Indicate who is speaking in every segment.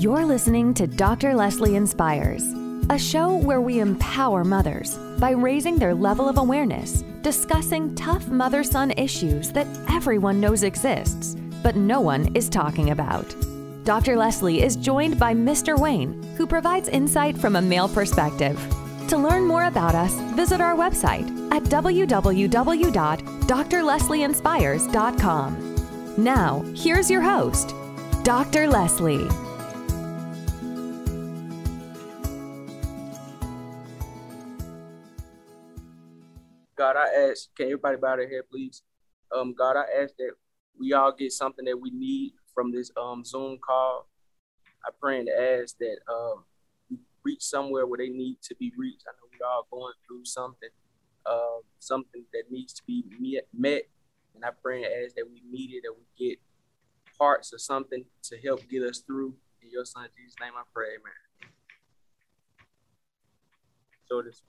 Speaker 1: You're listening to Dr. Leslie Inspires, a show where we empower mothers by raising their level of awareness, discussing tough mother son issues that everyone knows exists, but no one is talking about. Dr. Leslie is joined by Mr. Wayne, who provides insight from a male perspective. To learn more about us, visit our website at www.drleslieinspires.com. Now, here's your host, Dr. Leslie.
Speaker 2: God, I ask, can everybody bow their head, please? Um, God, I ask that we all get something that we need from this um Zoom call. I pray and ask that um we reach somewhere where they need to be reached. I know we're all going through something, uh, something that needs to be met, and I pray and ask that we meet it, that we get parts or something to help get us through. In your son Jesus' name, I pray, amen. So this.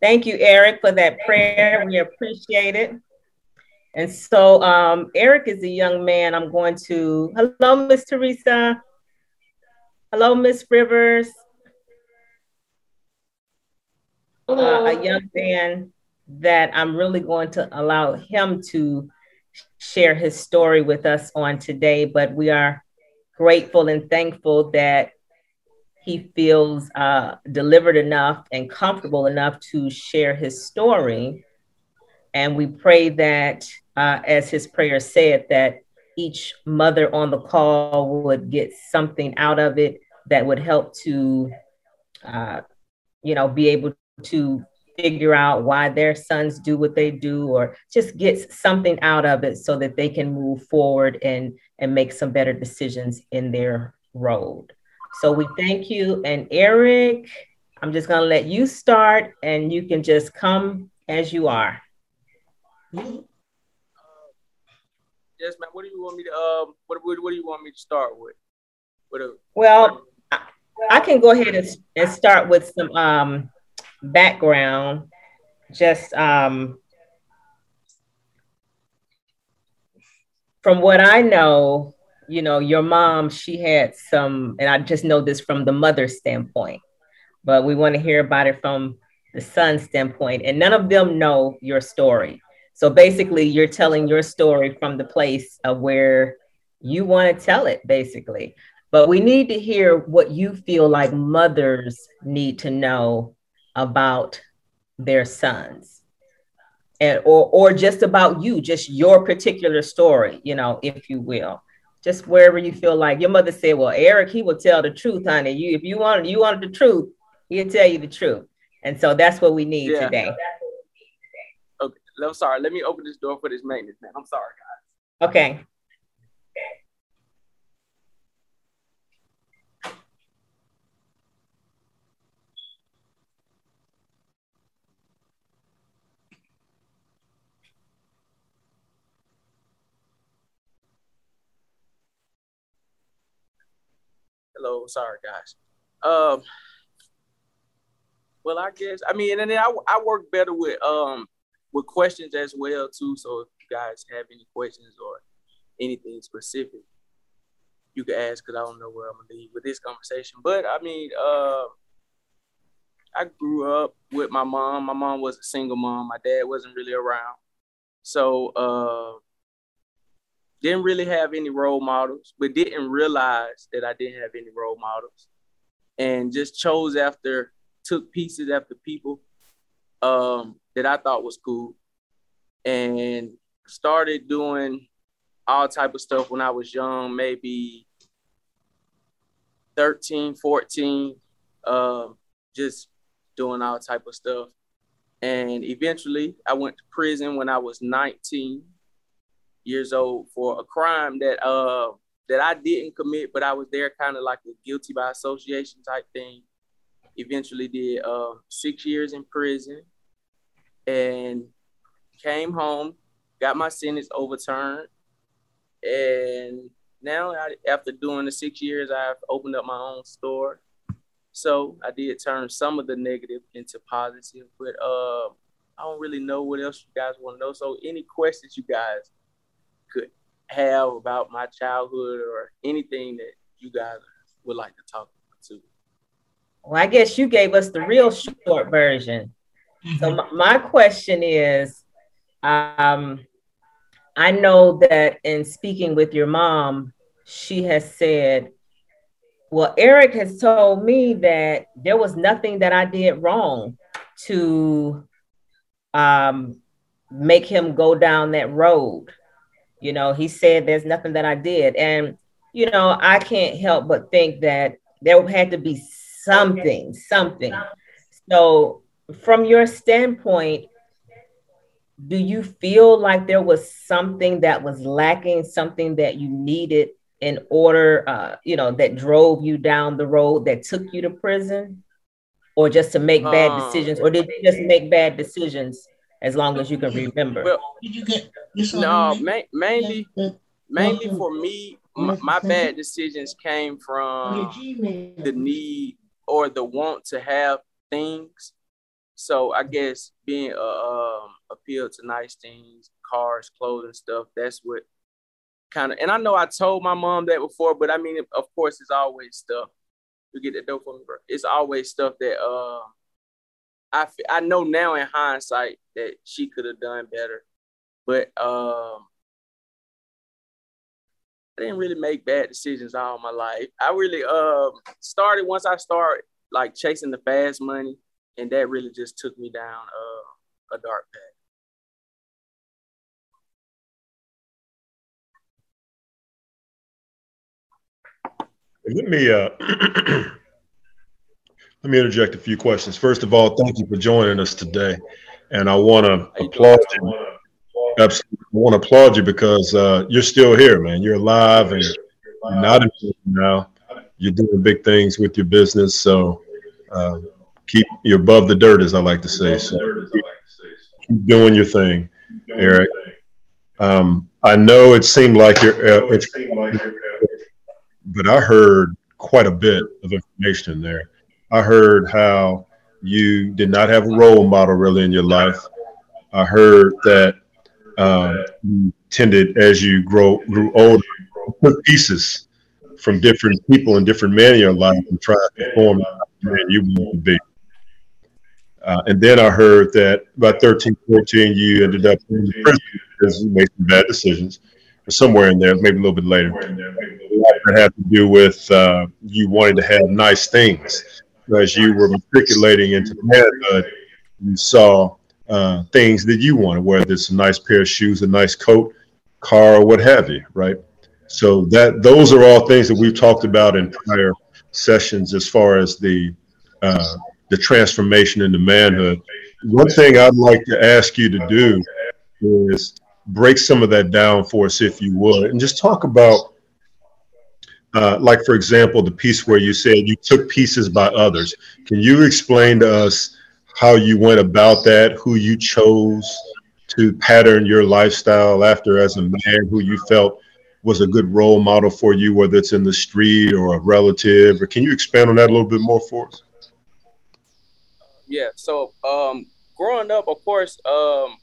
Speaker 3: Thank you, Eric, for that prayer. We appreciate it. And so um, Eric is a young man. I'm going to, hello, Miss Teresa. Hello, Miss Rivers. Uh, a young man that I'm really going to allow him to share his story with us on today. But we are grateful and thankful that he feels uh, delivered enough and comfortable enough to share his story. And we pray that uh, as his prayer said, that each mother on the call would get something out of it that would help to, uh, you know, be able to figure out why their sons do what they do or just get something out of it so that they can move forward and and make some better decisions in their road so we thank you and eric i'm just going to let you start and you can just come as you are
Speaker 2: yes, man. What do you want me to um? What what, what do you want me to start with?
Speaker 3: With a well, I, I can go ahead and, and start with some um background. Just um from what I know, you know, your mom, she had some, and I just know this from the mother standpoint, but we want to hear about it from the son standpoint. And none of them know your story. So basically, you're telling your story from the place of where you want to tell it, basically. But we need to hear what you feel like mothers need to know about their sons. And or or just about you, just your particular story, you know, if you will. Just wherever you feel like your mother said, Well, Eric, he will tell the truth, honey. You if you wanted you wanted the truth, he'll tell you the truth. And so that's what we need yeah. today. Okay.
Speaker 2: I'm sorry. Let me open this door for this maintenance man. I'm sorry, guys.
Speaker 3: Okay.
Speaker 2: Sorry guys. Um, well, I guess I mean, and then I, I work better with um with questions as well too. So if you guys have any questions or anything specific, you can ask because I don't know where I'm gonna leave with this conversation. But I mean, uh, I grew up with my mom. My mom was a single mom. My dad wasn't really around, so uh, didn't really have any role models. But didn't realize that I didn't have any role models, and just chose after took pieces after people um, that I thought was cool, and started doing all type of stuff when I was young, maybe 13, 14, uh, just doing all type of stuff. And eventually I went to prison when I was 19 years old for a crime that uh that I didn't commit, but I was there kind of like a guilty by association type thing eventually did uh, six years in prison and came home, got my sentence overturned. And now, I, after doing the six years, I've opened up my own store. So I did turn some of the negative into positive, but uh, I don't really know what else you guys want to know. So any questions you guys have about my childhood or anything that you guys would like to talk about too.
Speaker 3: Well, I guess you gave us the real short version. So mm-hmm. my, my question is, um, I know that in speaking with your mom, she has said, well, Eric has told me that there was nothing that I did wrong to um, make him go down that road. You know, he said there's nothing that I did. And, you know, I can't help but think that there had to be something, something. So, from your standpoint, do you feel like there was something that was lacking, something that you needed in order, uh, you know, that drove you down the road that took you to prison? Or just to make bad um, decisions? Or did you just make bad decisions as long as you can remember?
Speaker 2: Well, did you get no, ma- mainly, mainly for me, my, my bad decisions came from the need or the want to have things. So I guess being a um, appeal to nice things, cars, clothing, stuff. That's what kind of. And I know I told my mom that before, but I mean, of course, it's always stuff. You get that dope for me, bro. It's always stuff that uh, I I know now in hindsight that she could have done better, but um, I didn't really make bad decisions all my life. I really um started once I started like chasing the fast money, and that really just took me down uh, a dark path.
Speaker 4: Let me uh, let me interject a few questions. First of all, thank you for joining us today, and I want to applaud you. Absolutely, I want to applaud you because uh, you're still here, man. You're alive and you're not in prison now. You're doing big things with your business, so uh, keep you above the dirt, as I like to say. So keep, keep doing your thing, Eric. Um, I know it seemed like you're. Uh, but I heard quite a bit of information in there. I heard how you did not have a role model really in your life. I heard that um, you tended, as you grow grew older, put pieces from different people and different men in your life and try to form the man you want to be. Uh, and then I heard that by 13, 14, you ended up in prison because you made some bad decisions somewhere in there, maybe a little bit later. That had to do with uh, you wanting to have nice things. As you were matriculating into manhood, you saw uh, things that you wanted, whether it's a nice pair of shoes, a nice coat, car, or what have you, right? So that those are all things that we've talked about in prior sessions as far as the uh, the transformation into manhood. One thing I'd like to ask you to do is break some of that down for us, if you would, and just talk about, uh, like, for example, the piece where you said you took pieces by others. Can you explain to us how you went about that, who you chose to pattern your lifestyle after as a man, who you felt was a good role model for you, whether it's in the street or a relative? Or can you expand on that a little bit more for us?
Speaker 2: Yeah. So, um, growing up, of course, um,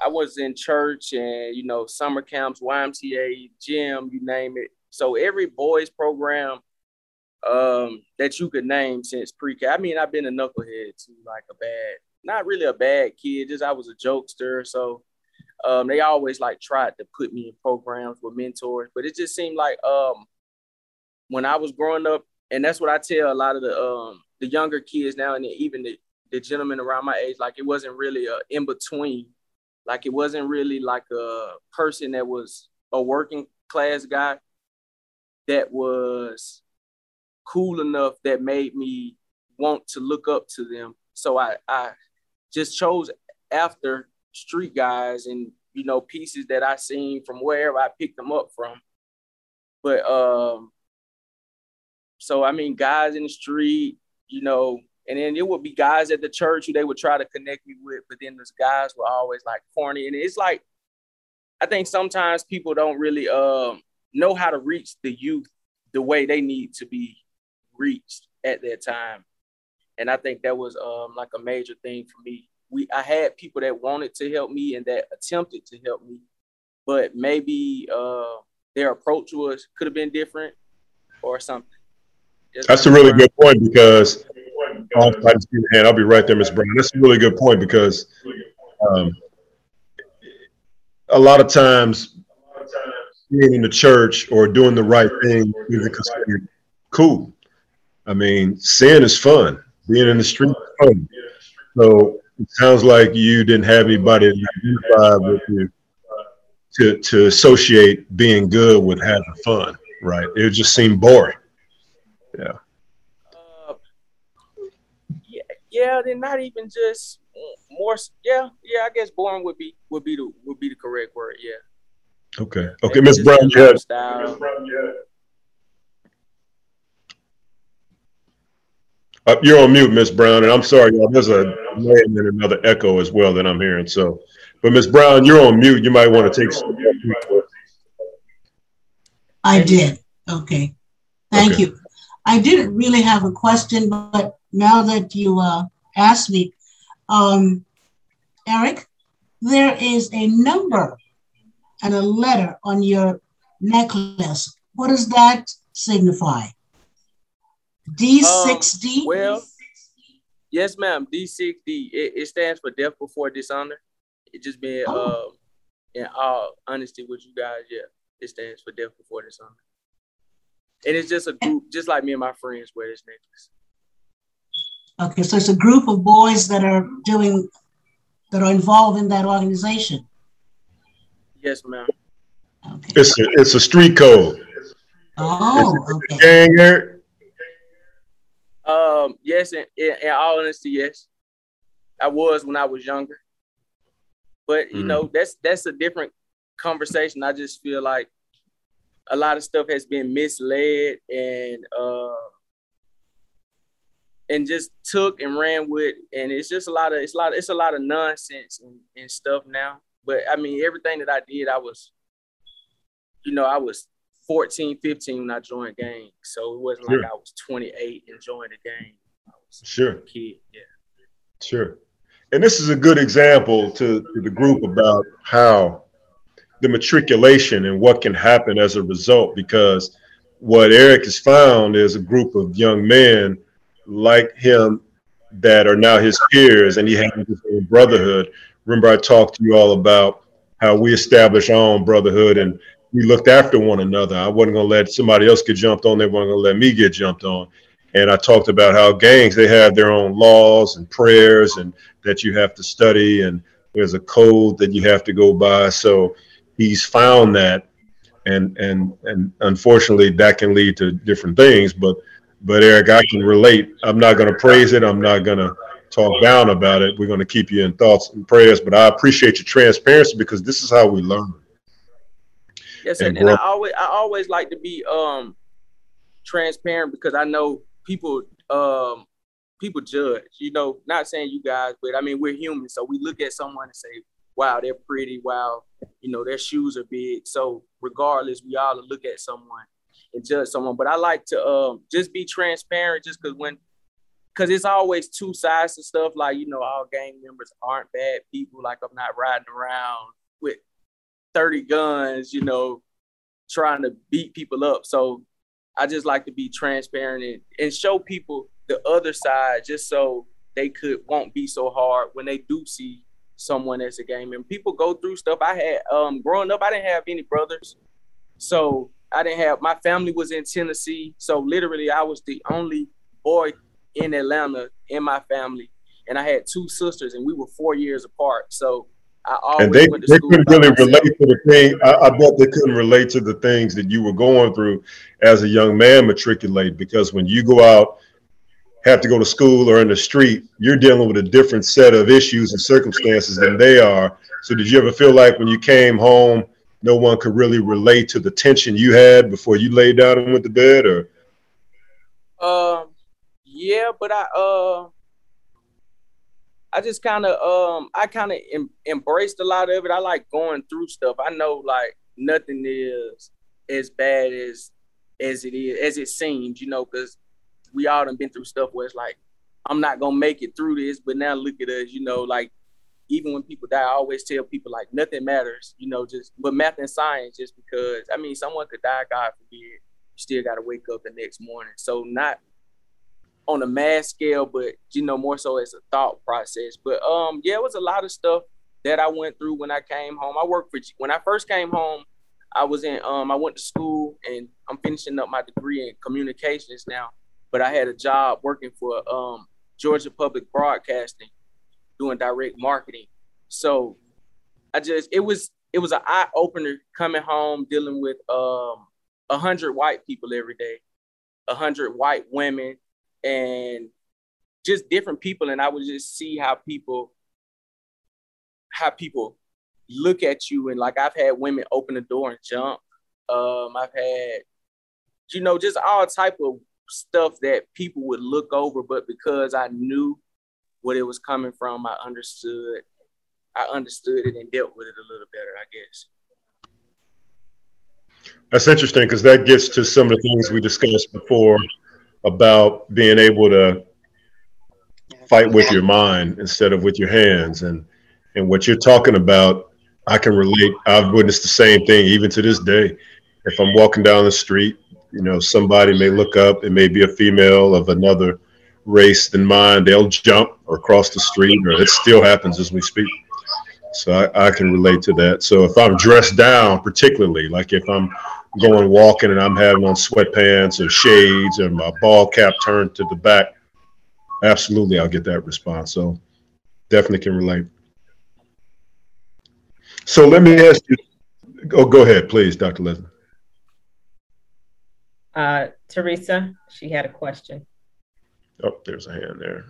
Speaker 2: I was in church and you know summer camps, YMCA, gym, you name it. So every boys program um, that you could name since pre-K. I mean, I've been a knucklehead too, like a bad, not really a bad kid, just I was a jokester. So um, they always like tried to put me in programs with mentors, but it just seemed like um, when I was growing up, and that's what I tell a lot of the um, the younger kids now, and even the, the gentlemen around my age, like it wasn't really a in between like it wasn't really like a person that was a working class guy that was cool enough that made me want to look up to them. So I, I just chose after street guys and you know pieces that I seen from wherever I picked them up from. But um so I mean guys in the street, you know, and then it would be guys at the church who they would try to connect me with, but then those guys were always like corny. And it's like, I think sometimes people don't really um, know how to reach the youth the way they need to be reached at that time. And I think that was um, like a major thing for me. We I had people that wanted to help me and that attempted to help me, but maybe uh, their approach was could have been different or something.
Speaker 4: Just That's a really good point because I'll, I'll be right there, Ms. Brown. That's a really good point because um, a lot of times being in the church or doing the right thing is considered cool. I mean, sin is fun. Being in the street is fun. So it sounds like you didn't have anybody with you to, to associate being good with having fun, right? It just seemed boring. Yeah.
Speaker 2: Uh, yeah, yeah, they're not even just more. Yeah, yeah. I guess boring would be would be the would be the correct word. Yeah.
Speaker 4: Okay. Okay, Miss Brown, you had. Uh, you're on mute, Miss Brown, and I'm sorry, y'all. There's a delay and another echo as well that I'm hearing. So, but Miss Brown, you're on mute. You might want to take. Some-
Speaker 5: I did. Okay. Thank okay. you. I didn't really have a question, but now that you uh, asked me, um, Eric, there is a number and a letter on your necklace. What does that signify? D6D?
Speaker 2: Um, well, yes, ma'am. D6D. It, it, stands for death before dishonor. It just been, oh. uh, in all honesty with you guys, yeah, it stands for death before dishonor. And it's just a group, just like me and my friends wear this necklace.
Speaker 5: Okay, so it's a group of boys that are doing, that are involved in that organization.
Speaker 2: Yes, ma'am.
Speaker 4: Okay. It's a, it's a street code.
Speaker 5: Oh,
Speaker 4: okay. Gang,
Speaker 2: Um, yes, in, in, in, all honesty, yes. I was when I was younger. But you mm. know, that's that's a different conversation. I just feel like a lot of stuff has been misled and uh and just took and ran with and it's just a lot of it's a lot of, it's a lot of nonsense and, and stuff now. But I mean everything that I did I was you know, I was 14, 15 when I joined gang. So it wasn't sure. like I was 28 and joined the gang.
Speaker 4: sure.
Speaker 2: kid, yeah.
Speaker 4: Sure. And this is a good example to, to the group about how the matriculation and what can happen as a result, because what Eric has found is a group of young men like him that are now his peers, and he has his own brotherhood. Remember, I talked to you all about how we established our own brotherhood and we looked after one another. I wasn't going to let somebody else get jumped on. They weren't going to let me get jumped on. And I talked about how gangs they have their own laws and prayers and that you have to study and there's a code that you have to go by. So he's found that, and and and unfortunately that can lead to different things. But but Eric, I can relate. I'm not going to praise it. I'm not going to talk down about it. We're going to keep you in thoughts and prayers. But I appreciate your transparency because this is how we learn.
Speaker 2: Yes, and, and I always I always like to be um transparent because I know people um people judge. You know, not saying you guys, but I mean we're human, so we look at someone and say, "Wow, they're pretty. Wow, you know their shoes are big." So regardless, we all look at someone and judge someone. But I like to um just be transparent, just because when because it's always two sides to stuff. Like you know, all gang members aren't bad people. Like I'm not riding around with 30 guns, you know, trying to beat people up. So I just like to be transparent and, and show people the other side just so they could won't be so hard when they do see someone as a game and people go through stuff. I had um growing up, I didn't have any brothers. So I didn't have my family was in Tennessee. So literally I was the only boy in Atlanta in my family. And I had two sisters and we were four years apart. So I always and
Speaker 4: they, they couldn't really myself. relate to the thing. I, I, bet they couldn't relate to the things that you were going through as a young man matriculate because when you go out, have to go to school or in the street, you're dealing with a different set of issues and circumstances than they are. So did you ever feel like when you came home, no one could really relate to the tension you had before you laid down and went to bed or?
Speaker 2: Um, yeah, but I, uh, I just kind of um I kind of em- embraced a lot of it. I like going through stuff. I know like nothing is as bad as as it is as it seems, you know, because we all done been through stuff where it's like I'm not gonna make it through this, but now look at us, you know, like even when people die, I always tell people like nothing matters, you know, just but math and science, just because I mean someone could die, God forbid, you still gotta wake up the next morning. So not on a mass scale, but you know, more so as a thought process. But um, yeah, it was a lot of stuff that I went through when I came home. I worked for when I first came home. I was in um, I went to school and I'm finishing up my degree in communications now. But I had a job working for um, Georgia Public Broadcasting, doing direct marketing. So I just it was it was an eye opener coming home dealing with um a hundred white people every day, a hundred white women, and just different people and i would just see how people how people look at you. And like i've had women open the door and jump. Um i've had you know just all type of stuff that people would look over but because i knew what it was coming from i understood i understood it and dealt with it a little better i guess.
Speaker 4: That's interesting because that gets to some of the things we discussed before about being able to fight with your mind instead of with your hands. And and what you're talking about i can relate. I've witnessed the same thing even to this day. If i'm walking down the street you know somebody may look up. It may be a female of another race than mine. They'll jump or cross the street or it still happens as we speak. So I, I can relate to that. So if i'm dressed down particularly like if i'm going walking and I'm having on sweatpants or shades and my ball cap turned to the back, absolutely I'll get that response. So definitely can relate. So let me ask you. Oh, go ahead, please, Dr. Leslie.
Speaker 3: Uh, Teresa, she had a question.
Speaker 4: Oh, there's a hand there.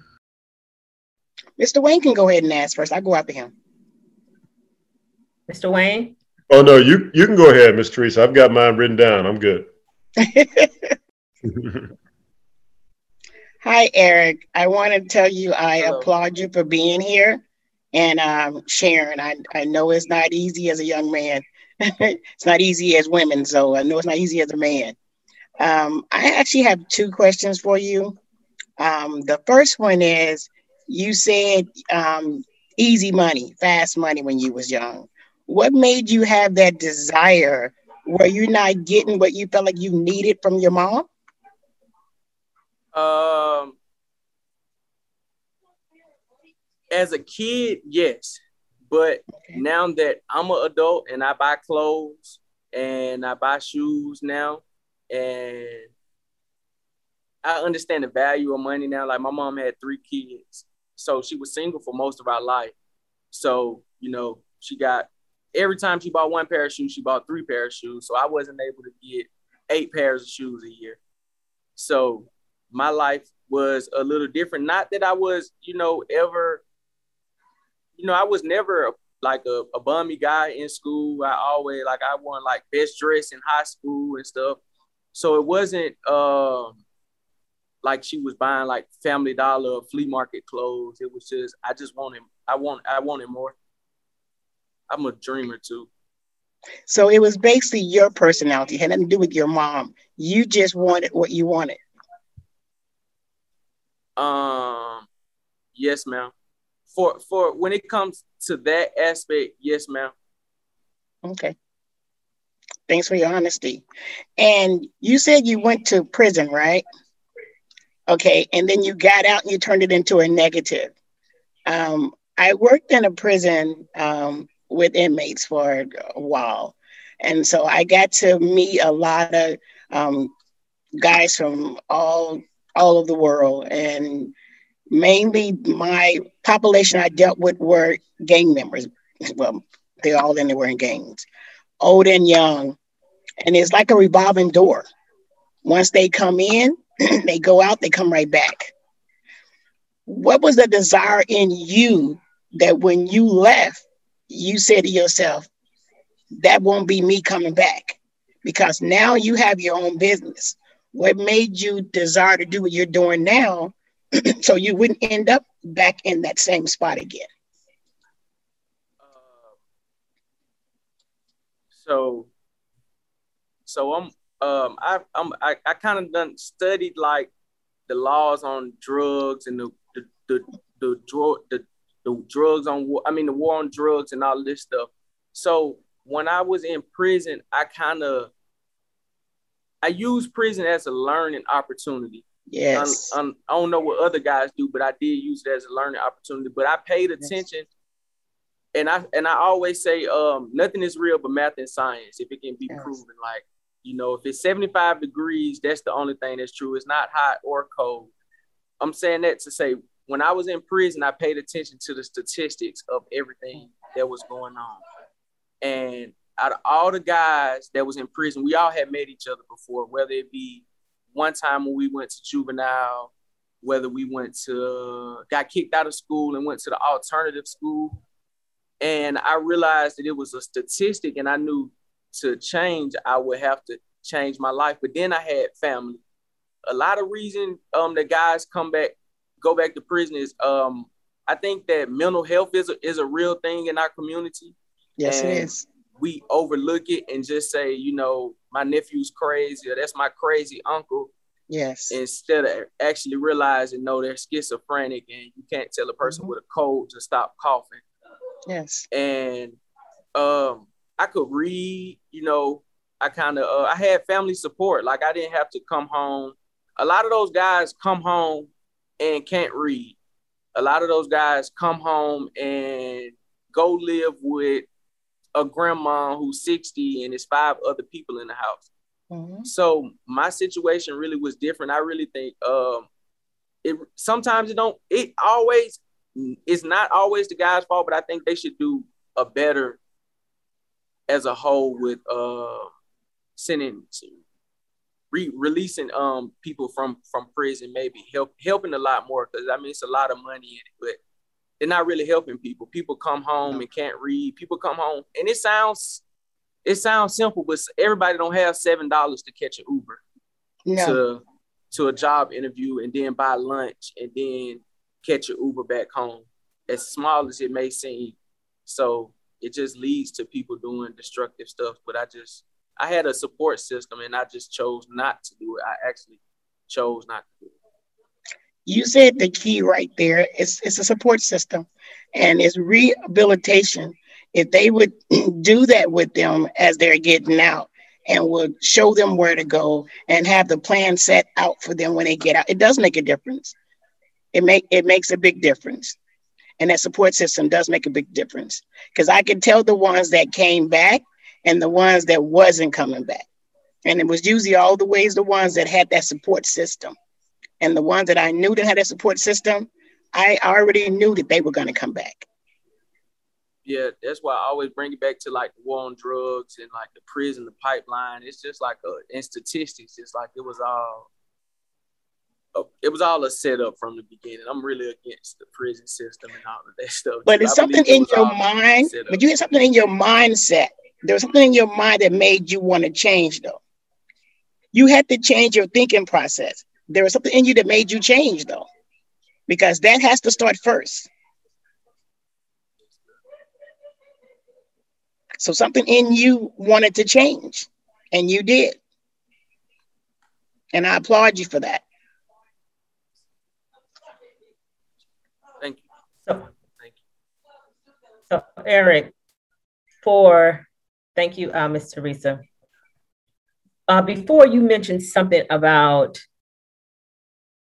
Speaker 6: Mr. Wayne can go ahead and ask first. I go after him.
Speaker 3: Mr. Wayne?
Speaker 4: Oh no, you you can go ahead, Miss Teresa. I've got mine written down. I'm good.
Speaker 6: Hi, Eric. I want to tell you I Hello. applaud you for being here and um, sharing. I, I know it's not easy as a young man. it's not easy as women, so I know it's not easy as a man. Um, I actually have two questions for you. Um, the first one is you said um, easy money, fast money when you was young what made you have that desire? Were you not getting what you felt like you needed from your mom?
Speaker 2: Um, as a kid, yes, but okay. now that I'm an adult and I buy clothes and I buy shoes now, and I understand the value of money now. Like my mom had three kids, so she was single for most of our life. So you know, she got every time she bought one pair of shoes, she bought three pair of shoes. So I wasn't able to get eight pairs of shoes a year. So my life was a little different. Not that I was, you know, ever, you know, I was never a, like a, a bummy guy in school. I always like I won like best dress in high school and stuff. So it wasn't um like she was buying like Family Dollar flea market clothes. It was just I just wanted I want I wanted more. I'm a dreamer too.
Speaker 6: So it was basically your personality, it had nothing to do with your mom. You just wanted what you wanted.
Speaker 2: Um, yes, ma'am. For for when it comes to that aspect, yes, ma'am.
Speaker 6: Okay. Thanks for your honesty. And you said you went to prison, right? Okay, and then you got out and you turned it into a negative. Um, I worked in a prison um, with inmates for a while. And so I got to meet a lot of um, guys from all all of the world, and mainly my population I dealt with were gang members. Well, they're all in there were in gangs, old and young, and it's like a revolving door. Once they come in, they go out, they come right back. What was the desire in you that when you left, you say to yourself, that won't be me coming back because now you have your own business. What made you desire to do what you're doing now so you wouldn't end up back in that same spot again?
Speaker 2: Uh, so, so I'm um I I'm I, I kind of done studied like the laws on drugs and the the the the, the, the drugs on war. I mean, the war on drugs and all this stuff. So when I was in prison, I kind of I used prison as a learning opportunity.
Speaker 6: Yes.
Speaker 2: I, I, I, don't know what other guys do, but I did use it as a learning opportunity. But I paid attention, yes. and I and I always say, um, nothing is real but math and science. If it can be yes. proven, like you know, if it's seventy five degrees, that's the only thing that's true. It's not hot or cold. I'm saying that to say, when I was in prison, I paid attention to the statistics of everything that was going on, and out of all the guys that was in prison, we all had met each other before, whether it be one time when we went to juvenile, whether we went to got kicked out of school and went to the alternative school. And I realized that it was a statistic, and I knew to change, I would have to change my life. But then I had family. A lot of reason um the guys come back, go back to prison is um I think that mental health is a, is a real thing in our community.
Speaker 6: Yes, it is.
Speaker 2: We overlook it and just say, you know, my nephew's crazy or that's my crazy uncle.
Speaker 6: Yes.
Speaker 2: Instead of actually realizing, no, they're schizophrenic and you can't tell a person mm-hmm. with a cold to stop coughing.
Speaker 6: Yes.
Speaker 2: And um, I could read, you know, I kind of, uh, I had family support. Like I didn't have to come home. A lot of those guys come home and can't read. A lot of those guys come home and go live with a grandma who's 60 and there's five other people in the house. Mm-hmm. So my situation really was different. I really think um it sometimes it don't it always it's not always the guy's fault, but I think they should do a better as a whole with uh sending re- releasing um people from from prison maybe help helping a lot more because I mean it's a lot of money in it, but they're not really helping people. People come home and can't read. People come home, and it sounds it sounds simple, but everybody don't have seven dollars to catch an Uber no. to to a job interview and then buy lunch and then catch an Uber back home. As small as it may seem, so it just leads to people doing destructive stuff. But I just I had a support system and I just chose not to do it. I actually chose not to do it.
Speaker 6: You said the key right there. it's it's a support system and it's rehabilitation. If they would do that with them as they're getting out and would show them where to go and have the plan set out for them when they get out it does make a difference. It make it makes a big difference. And that support system does make a big difference. Because i can tell the ones that came back and the ones that wasn't coming back and it was usually all the ways the ones that had that support system and the ones that I knew that had a support system, I already knew that they were going to come back.
Speaker 2: Yeah, that's why I always bring it back to like the war on drugs and like the prison, the pipeline. It's just like a in statistics, it's like it was all it was all a setup from the beginning. I'm really against the prison system and all of that stuff.
Speaker 6: But it's something in your mind. But you had something in your mindset. There was something in your mind that made you want to change, though. You had to change your thinking process. There was something in you that made you change though because that has to start first. So something in you wanted to change and you did. And i applaud you for that.
Speaker 2: Thank you.
Speaker 3: So, thank you so eric for thank you uh, ms teresa uh, before you mentioned something about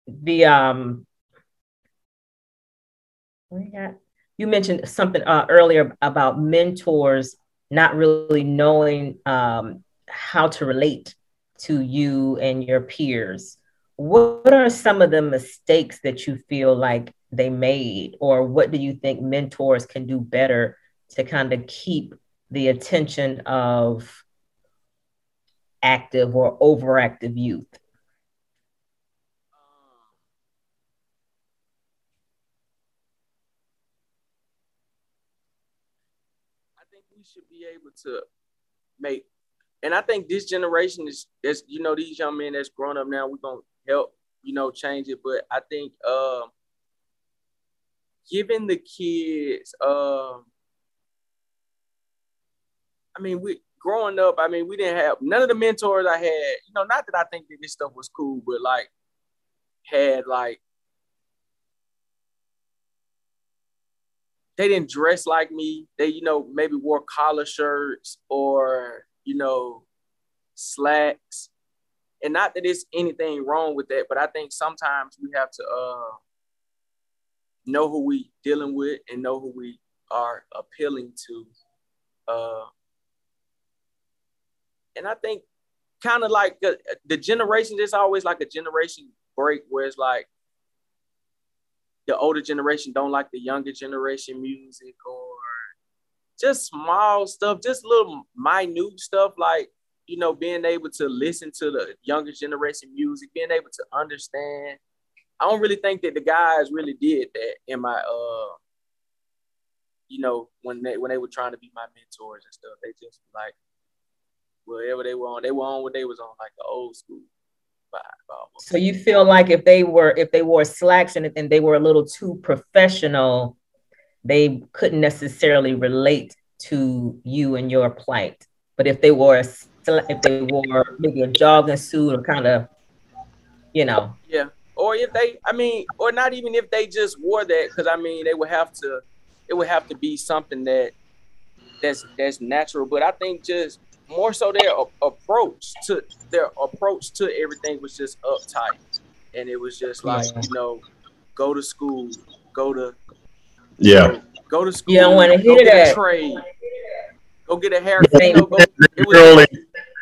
Speaker 3: the um you mentioned something uh, earlier about mentors not really knowing um, how to relate to you and your peers. What are some of the mistakes that you feel like they made, or what do you think mentors can do better to kind of keep the attention of active or overactive youth?
Speaker 2: I think we should be able to make and I think this generation is is you know these young men that's grown up now we're gonna help you know change it but I think um giving the kids um I mean we growing up I mean we didn't have none of the mentors I had you know not that I think that this stuff was cool but like had like they didn't dress like me. They, you know, maybe wore collar shirts or, you know, slacks. And not that there's anything wrong with that, but I think sometimes we have to uh, know who we dealing with and know who we are appealing to. Uh, and I think kind of like the, generation, there's always like a generation break where it's like the older generation don't like the younger generation music or just small stuff, just little minute stuff like, you know, being able to listen to the younger generation music, being able to understand. I don't really think that the guys really did that in my uh you know, when they when they were trying to be my mentors and stuff. They just like whatever they were on, they were on what they was on, like the old school. vibe. Almost.
Speaker 3: So you feel like if they were if they wore slacks and, and they were a little too professional, they couldn't necessarily relate to you and your plight. But if they wore a, if they wore maybe a jogging suit or kind of, you know,
Speaker 2: yeah, or if they, I mean, or not even if they just wore that, because I mean, they would have to, it would have to be something that that's that's natural. But I think just more so their approach to their approach to everything was just uptight, and it was just like you know, go to school, go to
Speaker 4: yeah,
Speaker 2: you know, go to school.
Speaker 3: You don't want to hear that.
Speaker 2: Trade, go get a haircut. You know, go,
Speaker 4: it was,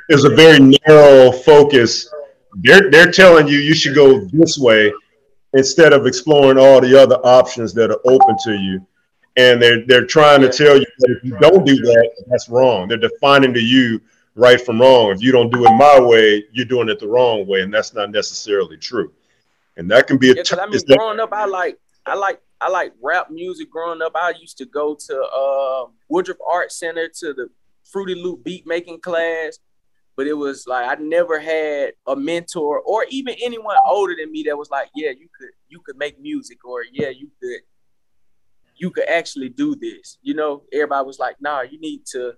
Speaker 4: is a very narrow focus. They're they're telling you you should go this way instead of exploring all the other options that are open to you and they're they're trying to tell you that if you don't do that, that's wrong. They're defining to you right from wrong. If you don't do it my way, you're doing it the wrong way, and that's not necessarily true. And that can be a.
Speaker 2: Yeah, I mean, growing up, I like I like I like rap music. Growing up, I used to go to uh, Woodruff Art Center to the Fruity Loop beat making class. But it was like I never had a mentor or even anyone older than me that was like, yeah, you could you could make music or yeah, you could you could actually do this. You know, everybody was like, nah, you need to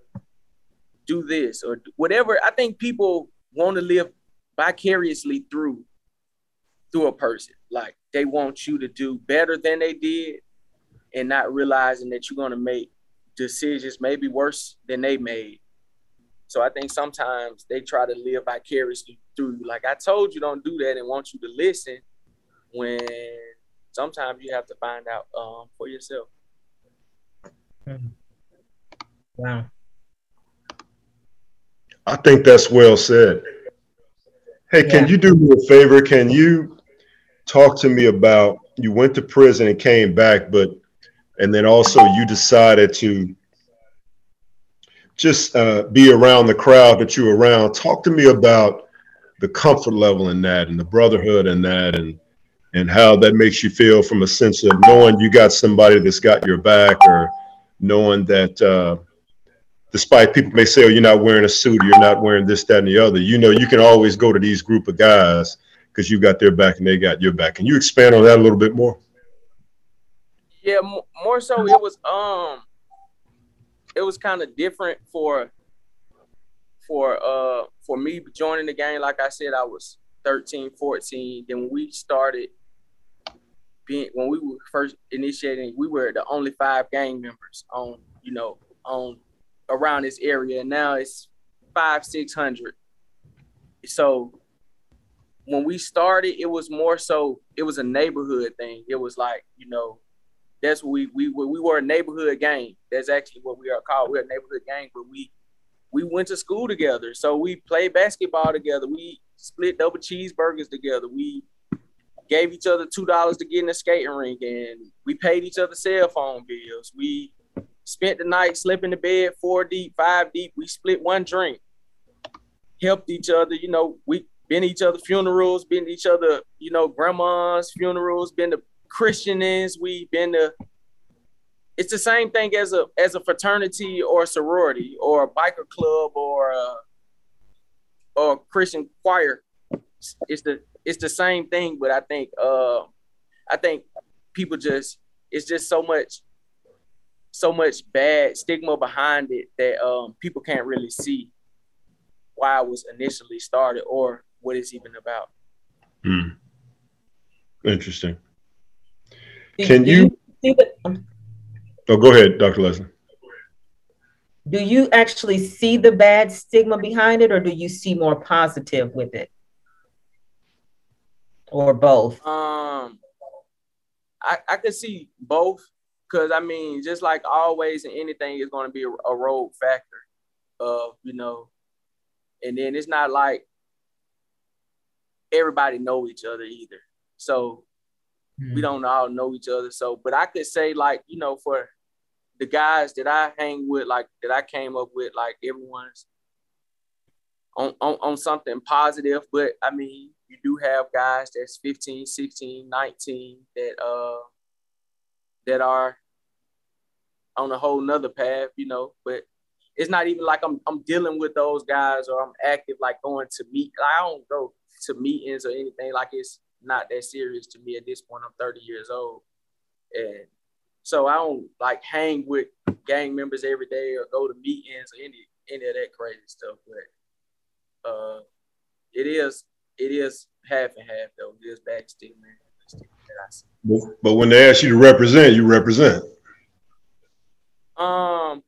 Speaker 2: do this or whatever. I think people want to live vicariously through through a person. Like they want you to do better than they did and not realizing that you're gonna make decisions maybe worse than they made. So I think sometimes they try to live vicariously through you. Like I told you don't do that and want you to listen when sometimes you have to find out um, for yourself.
Speaker 3: Hmm. Wow.
Speaker 4: I think that's well said. Hey, can you do me a favor? Can you talk to me about you went to prison and came back, but and then also you decided to just uh, be around the crowd that you're around. Talk to me about the comfort level in that and the brotherhood in that and and how that makes you feel from a sense of knowing you got somebody that's got your back or knowing that uh, despite people may say, oh, you're not wearing a suit or you're not wearing this, that, and the other, you know, you can always go to these group of guys because you've got their back and they got your back. Can you expand on that a little bit more?
Speaker 2: Yeah, more so it was um it was kind of different for for uh for me joining the game like I said I was 13 14 then we started being when we were first initiating, we were the only five gang members on, you know, on around this area. And now it's five, six hundred. So when we started, it was more so it was a neighborhood thing. It was like, you know, that's what we we we were a neighborhood gang. That's actually what we are called. We're a neighborhood gang, but we we went to school together. So we played basketball together. We split double cheeseburgers together. We gave each other two dollars to get in the skating rink, and we paid each other cell phone bills. We spent the night, sleeping in the bed, four deep, five deep. We split one drink, helped each other. You know, we been each other funerals, been each other, you know, grandma's funerals, been to Christianings. We been to. It's the same thing as a as a fraternity or a sorority or a biker club or a, or a Christian choir. It's the it's the same thing, but I think uh, I think people just it's just so much so much bad stigma behind it that um, people can't really see why it was initially started or what it's even about.
Speaker 4: Hmm. Interesting. Can you?
Speaker 3: you
Speaker 4: Oh, go ahead, Dr. Leslie.
Speaker 3: Do you actually see the bad stigma behind it, or do you see more positive with it, or both?
Speaker 2: Um, I I could see both because I mean, just like always in anything, is going to be a, a road factor of you know, and then it's not like everybody know each other either. So mm-hmm. we hmm. don't all know each other. So, but I could say like you know for the guys that I hang with, like that I came up with, like everyone's on, on, on something positive. But I mean, you do have guys that's 15, 16, 19 that uh that are on a whole nother path, you know, but it's not even like I'm I'm dealing with those guys or I'm active like going to meet. I don't go to meetings or anything like it's not that serious to me at this point. I'm 30 years old. And so I don't like hang with gang members every day or go to meetings or any any of that crazy stuff. But uh, it is it is half and half though. It is bad man.
Speaker 4: But when they ask you to represent, you represent.
Speaker 2: Um,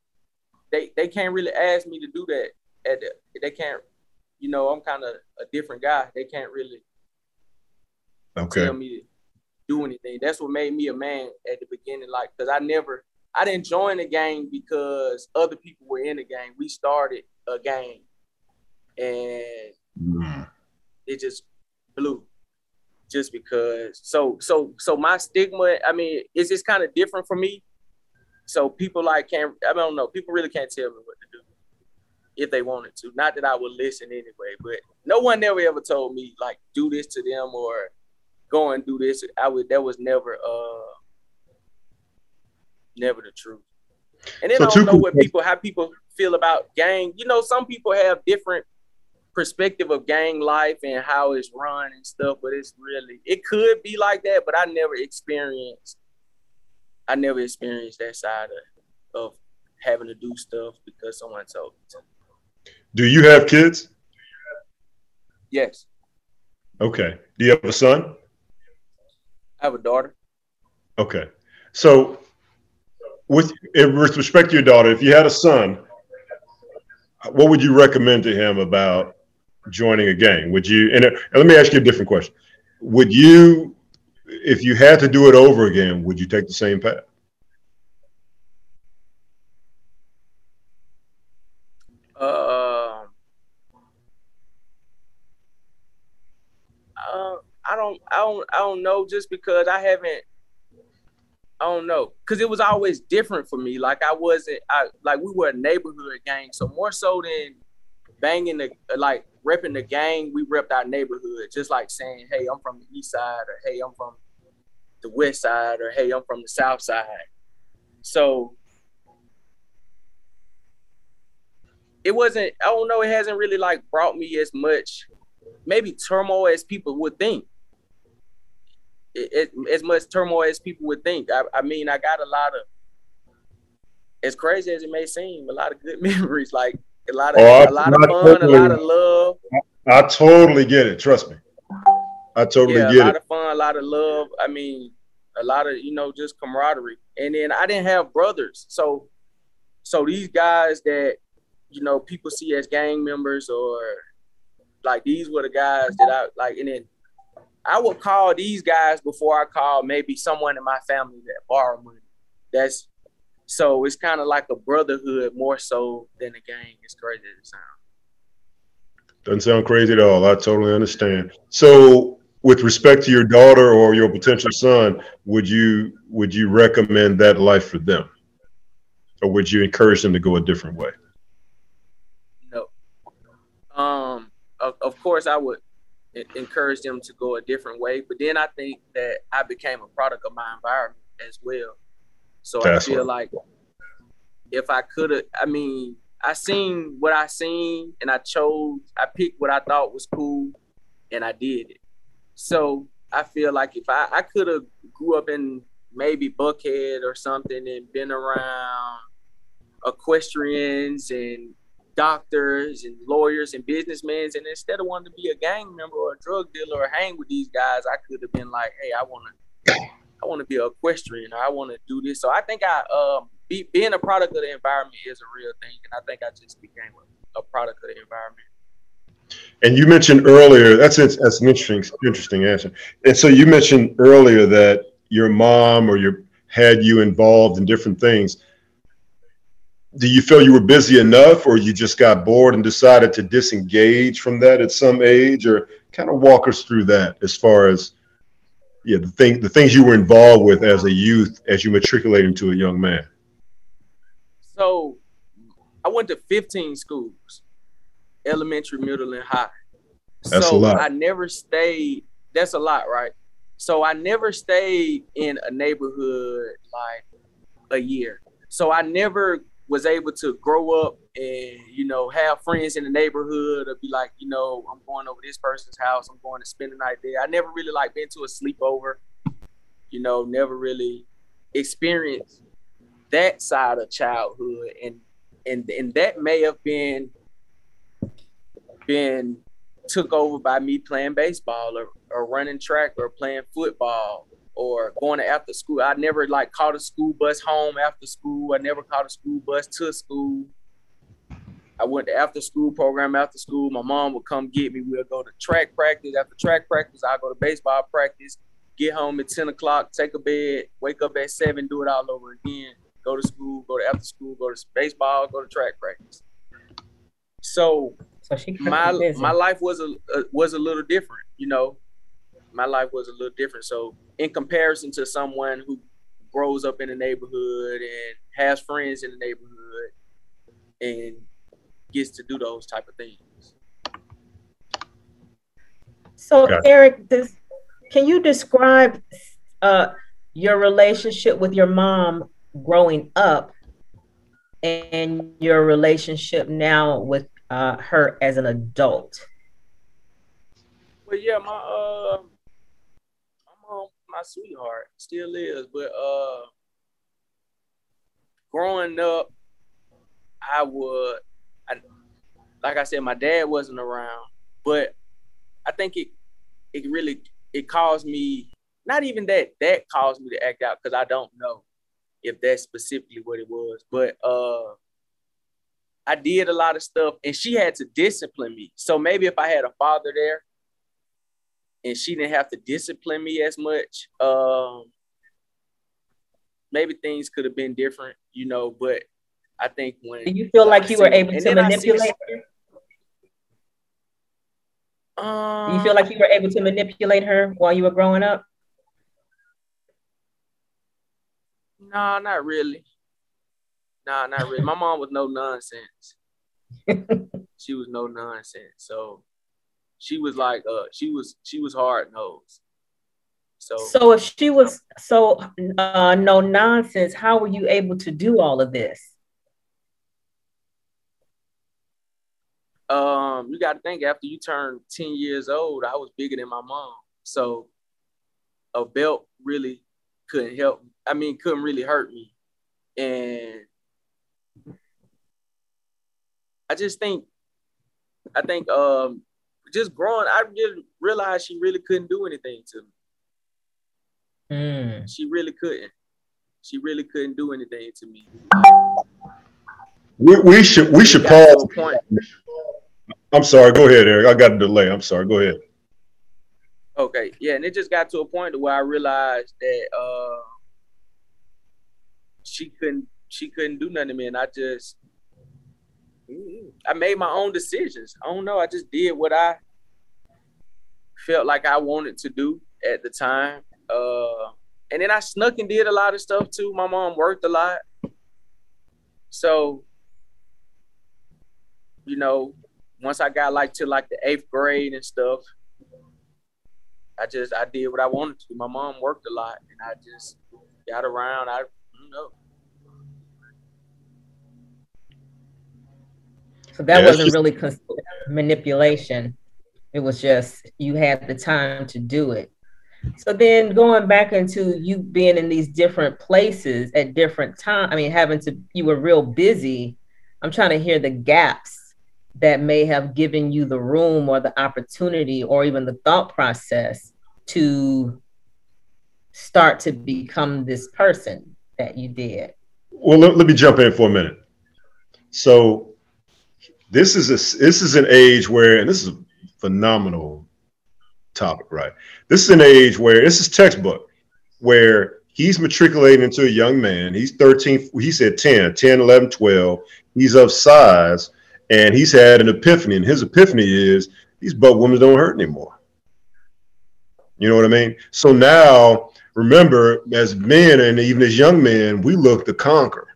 Speaker 2: they they can't really ask me to do that. At the, they can't, you know, I'm kind of a different guy. They can't really
Speaker 4: okay.
Speaker 2: tell me to do anything. That's what made me a man at the beginning. Like, cause I never, I didn't join the game because other people were in the game. We started a gang, and mm. it just blew. Just because, so so so my stigma. I mean, it's just kind of different for me. So people like can't. I don't know. People really can't tell me what to do if they wanted to. Not that I would listen anyway, but no one never ever told me like do this to them or go and do this. I would that was never uh never the truth. And then so I don't know what people how people feel about gang. You know, some people have different perspective of gang life and how it's run and stuff, but it's really it could be like that, but I never experienced I never experienced that side of, of having to do stuff because someone told me to.
Speaker 4: Do you have kids?
Speaker 2: Yes.
Speaker 4: Okay. Do you have a son?
Speaker 2: I have a daughter.
Speaker 4: Okay. So, with with respect to your daughter, if you had a son, what would you recommend to him about joining a gang? Would you? And, uh, and let me ask you a different question. Would you, if you had to do it over again, would you take the same path?
Speaker 2: Uh, um, don't I don't I don't know just because I haven't I don't know because it was always different for me. Like I wasn't I like we were a neighborhood gang, so more so than banging the like repping the gang, we repped our neighborhood. Just like saying, "Hey, I'm from the east side," or "Hey, I'm from the west side," or "Hey, I'm from the south side." So it wasn't. I don't know. It hasn't really like brought me as much maybe turmoil as people would think it, as much turmoil as people would think. I, I mean, I got a lot of, as crazy as it may seem, a lot of good memories. Like a lot of, oh, a lot of fun, totally, a lot of love.
Speaker 4: I, I, totally get it. Trust me, I totally
Speaker 2: yeah,
Speaker 4: get it.
Speaker 2: A lot it. of fun, a lot of love. I mean, a lot of you know just camaraderie. And then I didn't have brothers, so so these guys that you know people see as gang members or like these were the guys that I like, and then I would call these guys before I call maybe someone in my family that borrow money. That's so it's kind of like a brotherhood more so than a gang. It's crazy as it sounds.
Speaker 4: Doesn't sound crazy at all. I totally understand. So, with respect to your daughter or your potential son, would you would you recommend that life for them, or would you encourage them to go a different way?
Speaker 2: No. Um. Of, of course, I would encourage them to go a different way. But then I think that I became a product of my environment as well. So That's I feel like if I could have, I mean, I seen what I seen and I chose, I picked what I thought was cool and I did it. So I feel like if I, I could have grew up in maybe Buckhead or something and been around equestrians and doctors and lawyers and businessmen. And instead of wanting to be a gang member or a drug dealer or hang with these guys, I could have been like, hey, I want to I want to be an equestrian. I want to do this. So I think I um be, being a product of the environment is a real thing, and I think I just became a, a product of the environment.
Speaker 4: And you mentioned earlier that's that's an interesting interesting answer. And so you mentioned earlier that your mom or your had you involved in different things. Do you feel you were busy enough, or you just got bored and decided to disengage from that at some age, or kind of walk us through that as far as yeah the thing the things you were involved with as a youth as you matriculate into a young man.
Speaker 2: So, I went to 15 schools elementary, middle, and high.
Speaker 4: That's
Speaker 2: so
Speaker 4: a lot.
Speaker 2: I never stayed. That's a lot, right? So I never stayed in a neighborhood like a year. So I never was able to grow up and you know have friends in the neighborhood or be like you know I'm going over this person's house. I'm going to spend the night there. I never really like been to a sleepover. You know, never really experienced that side of childhood and and and that may have been been took over by me playing baseball or, or running track or playing football or going to after school. I never like caught a school bus home after school. I never caught a school bus to school. I went to after school program after school. My mom would come get me. We'll go to track practice. After track practice, I go to baseball practice, get home at 10 o'clock, take a bed, wake up at seven, do it all over again. Go to school, go to after school, go to baseball, go to track practice. So
Speaker 3: So
Speaker 2: my my life was a uh, was a little different, you know. My life was a little different. So in comparison to someone who grows up in the neighborhood and has friends in the neighborhood and gets to do those type of things.
Speaker 3: So
Speaker 4: Gotcha.
Speaker 3: Eric, this, can you describe uh, your relationship with your mom growing up and your relationship now with uh, her as an adult?
Speaker 2: Well, yeah, my uh my mom, my sweetheart, still is. But uh growing up, I would I like I said, my dad wasn't around, but I think it it really it caused me not even that that caused me to act out because I don't know if that's specifically what it was, but uh I did a lot of stuff and she had to discipline me. So maybe if I had a father there and she didn't have to discipline me as much, um, maybe things could have been different, you know. But I think when
Speaker 3: Do you feel like you were able to
Speaker 2: then I see-
Speaker 3: manipulate her?
Speaker 2: um,
Speaker 3: Do you feel like you were able to manipulate her while you were growing up?
Speaker 2: No, not really. No, not really. My mom was no nonsense. she was no nonsense. So she was like, uh, she was she was hard nosed. So,
Speaker 3: So if she was so uh, no nonsense, how were you able to do all of this?
Speaker 2: Um, you got to think after you turn ten years old, I was bigger than my mom. So a belt really couldn't help. I mean, couldn't really hurt me, and I just think, I think, um, just growing, I really realized she really couldn't do anything to me.
Speaker 3: Mm.
Speaker 2: She really couldn't. She really couldn't do anything to me.
Speaker 4: We, we should we should pause. I'm sorry. Go ahead, Eric. I got a delay. I'm sorry. Go ahead.
Speaker 2: Okay, yeah, and it just got to a point where I realized that uh, she couldn't she couldn't do nothing to me, and I just I made my own decisions. I don't know. I just did what I felt like I wanted to do at the time, uh, and then I snuck and did a lot of stuff too. My mom worked a lot, so you know, once I got like to like the eighth grade and stuff. I just I did what I wanted to. My mom worked a lot, and I just got around. I don't know.
Speaker 3: So that
Speaker 4: Yeah,
Speaker 3: wasn't
Speaker 4: just-
Speaker 3: really considered manipulation. It was just you had the time to do it. So then going back into you being in these different places at different times, I mean, having to, you were real busy. I'm trying to hear the gaps that may have given you the room or the opportunity or even the thought process to start to become this person that you did?
Speaker 4: Well, let, let me jump in for a minute. So this is a this is an age where, and this is a phenomenal topic, right? This is an age where this is textbook where he's matriculating into a young man. He's 13, he said 10, 10, 11, 12. He's of size and he's had an epiphany. And his epiphany is these butt women don't hurt anymore. You know what I mean? So now remember, as men and even as young men, we look to conquer,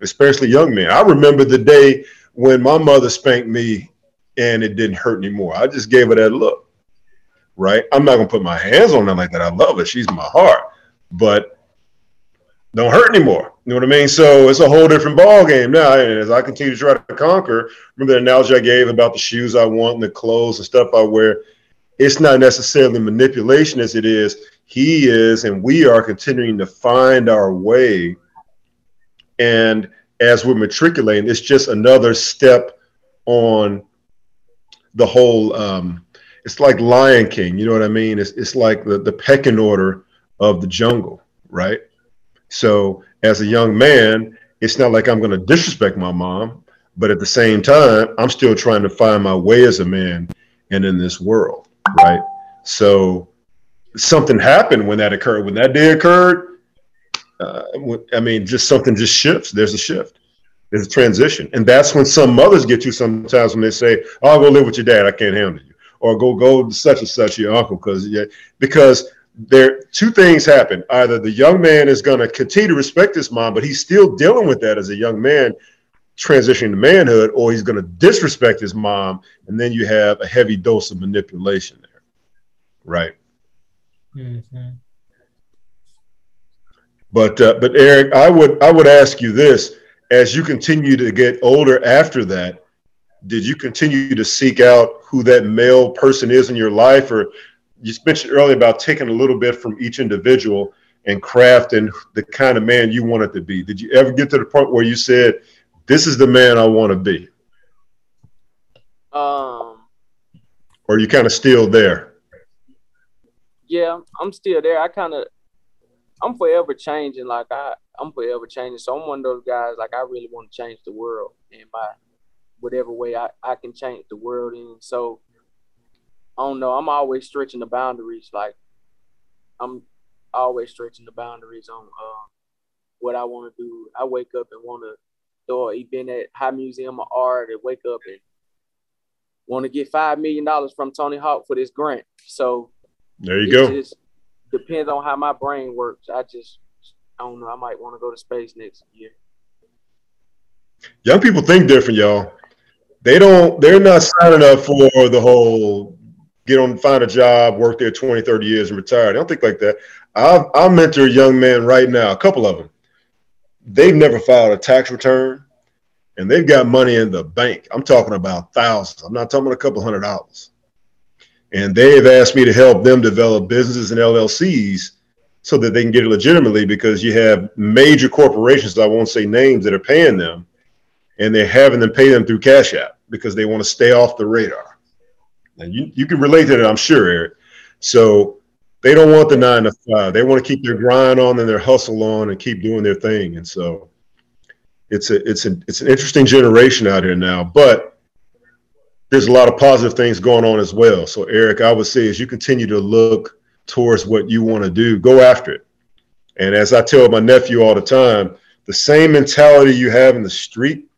Speaker 4: especially young men. I remember the day when my mother spanked me and it didn't hurt anymore. I just gave her that look, right? I'm not gonna put my hands on her like that. I love her. She's my heart, but don't hurt anymore. You know what I mean? So it's a whole different ball game now. And as I continue to try to conquer, remember the analogy I gave about the shoes I want and the clothes and stuff I wear. It's not necessarily manipulation as it is. He is, and we are continuing to find our way. And as we're matriculating, it's just another step on the whole. Um, it's like Lion King. You know what I mean? It's it's like the the pecking order of the jungle, right? So as a young man, it's not like I'm going to disrespect my mom, but at the same time, I'm still trying to find my way as a man and in this world, right? So something happened when that occurred. When that day occurred, uh, I mean, just something just shifts. There's a shift. There's a transition, and that's when some mothers get you sometimes when they say, "Oh, I'll go live with your dad. I can't handle you," or "Go go to such and such your uncle," because yeah, because there two things happen. Either the young man is going to continue to respect his mom, but he's still dealing with that as a young man transitioning to manhood, or he's going to disrespect his mom, and then you have a heavy dose of manipulation there, right? Mm-hmm. But uh, but Eric, I would I would ask you this: as you continue to get older after that, did you continue to seek out who that male person is in your life, or you mentioned earlier about taking a little bit from each individual and crafting the kind of man you wanted to be. Did you ever get to the point where you said, "This is the man I want to be"?
Speaker 2: Um.
Speaker 4: Or you kind of still there?
Speaker 2: Yeah, I'm still there. I kind of, I'm forever changing. Like I, I'm forever changing. So I'm one of those guys. Like I really want to change the world in my whatever way I, I can change the world in. So I don't know. I'm always stretching the boundaries. Like I'm always stretching the boundaries on uh, what I want to do. I wake up and want to throw an event at High Museum of Art and wake up and want to get five million dollars from Tony Hawk for this grant. So
Speaker 4: there you go.
Speaker 2: Just depends on how my brain works. I just I don't know. I might want to go to space next year.
Speaker 4: Young people think different, y'all. They don't. They're not signing up for the whole get on, find a job, work there 20, 30 years and retire. I don't think like that. I'll, I'll mentor young man right now, a couple of them. They've never filed a tax return and they've got money in the bank. I'm talking about thousands. I'm not talking about a couple hundred dollars. And they've asked me to help them develop businesses and LLCs so that they can get it legitimately because you have major corporations, I won't say names, that are paying them and they're having them pay them through Cash App because they want to stay off the radar. And you, you can relate to that, I'm sure, Eric. So they don't want the nine to five. They want to keep their grind on and their hustle on and keep doing their thing. And so it's a it's a it's an interesting generation out here now. But there's a lot of positive things going on as well. So Eric, I would say as you continue to look towards what you want to do, go after it. And as I tell my nephew all the time, the same mentality you have in the street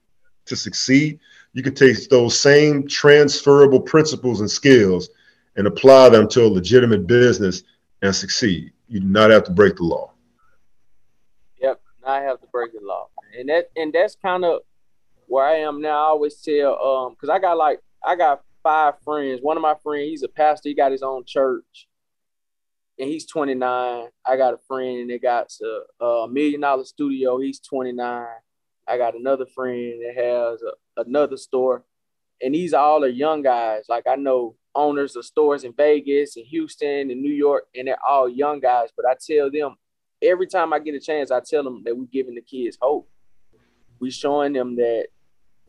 Speaker 4: to succeed, you can take those same transferable principles and skills and apply them to a legitimate business and succeed. You do not have to break the law.
Speaker 2: Yep, I have to break the law, and that and that's kind of where I am now. I always tell um because I got like I got five friends. One of my friends, he's a pastor. He got his own church, and he's 29. I got a friend that got a, a million dollar studio. He's 29. I got another friend that has a, another store, and these are all are young guys. Like I know owners of stores in Vegas and Houston and New York, and they're all young guys. But I tell them every time I get a chance, I tell them that we're giving the kids hope. We showing them that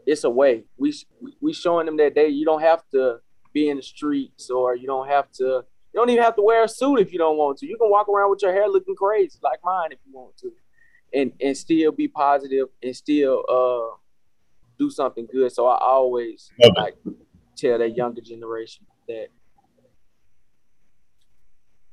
Speaker 2: it's a way. We we showing them that they you don't have to be in the streets or you don't have to You don't even have to wear a suit if you don't want to. You can walk around with your hair looking crazy like mine if you want to, and and still be positive and still uh do something good. So I always okay. like tell that younger generation that.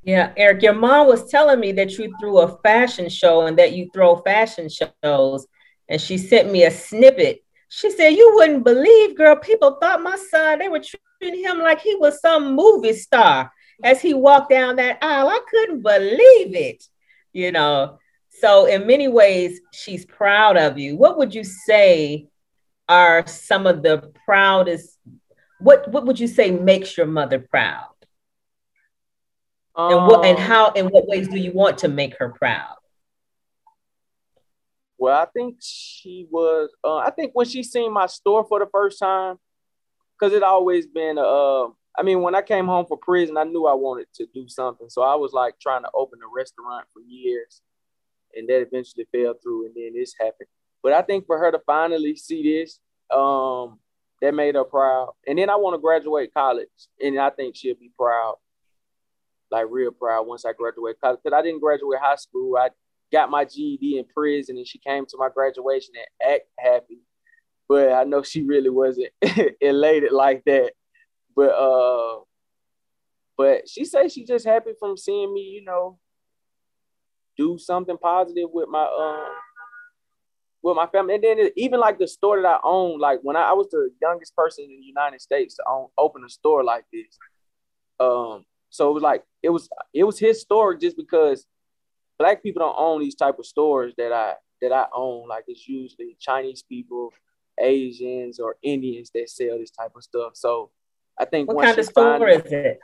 Speaker 3: Yeah, Eric, your mom was telling me that you threw a fashion show and that you throw fashion shows. And she sent me a snippet. She said, You wouldn't believe, girl, people thought my son, they were treating him like he was some movie star as he walked down that aisle. I couldn't believe it, you know. So, in many ways, she's proud of you. What would you say are some of the proudest what what would you say makes your mother proud? Um, and what and um, how in what ways do you want to make her proud?
Speaker 2: Well i think she was uh, i think when she seen my store for the first time because it always been uh i mean when i came home from prison i knew i wanted to do something. So i was like trying to open a restaurant for years and that eventually fell through and then this happened but I think for her to finally see this, um, that made her proud. And then I want to graduate college, and I think she'll be proud, like real proud once I graduate college. Because I didn't graduate high school. I got my GED in prison, and she came to my graduation and act happy. But I know she really wasn't elated like that. But uh, but she says she just happy from seeing me, you know, do something positive with my um with my family. And then it, even like the store that I own, like when I, I, was the youngest person in the United States to own open a store like this. Um, so it was like it was it was his store just because black people don't own these type of stores that I that I own. Like it's usually Chinese people, Asians, or Indians that sell this type of stuff. So I think
Speaker 3: what kind of store is it?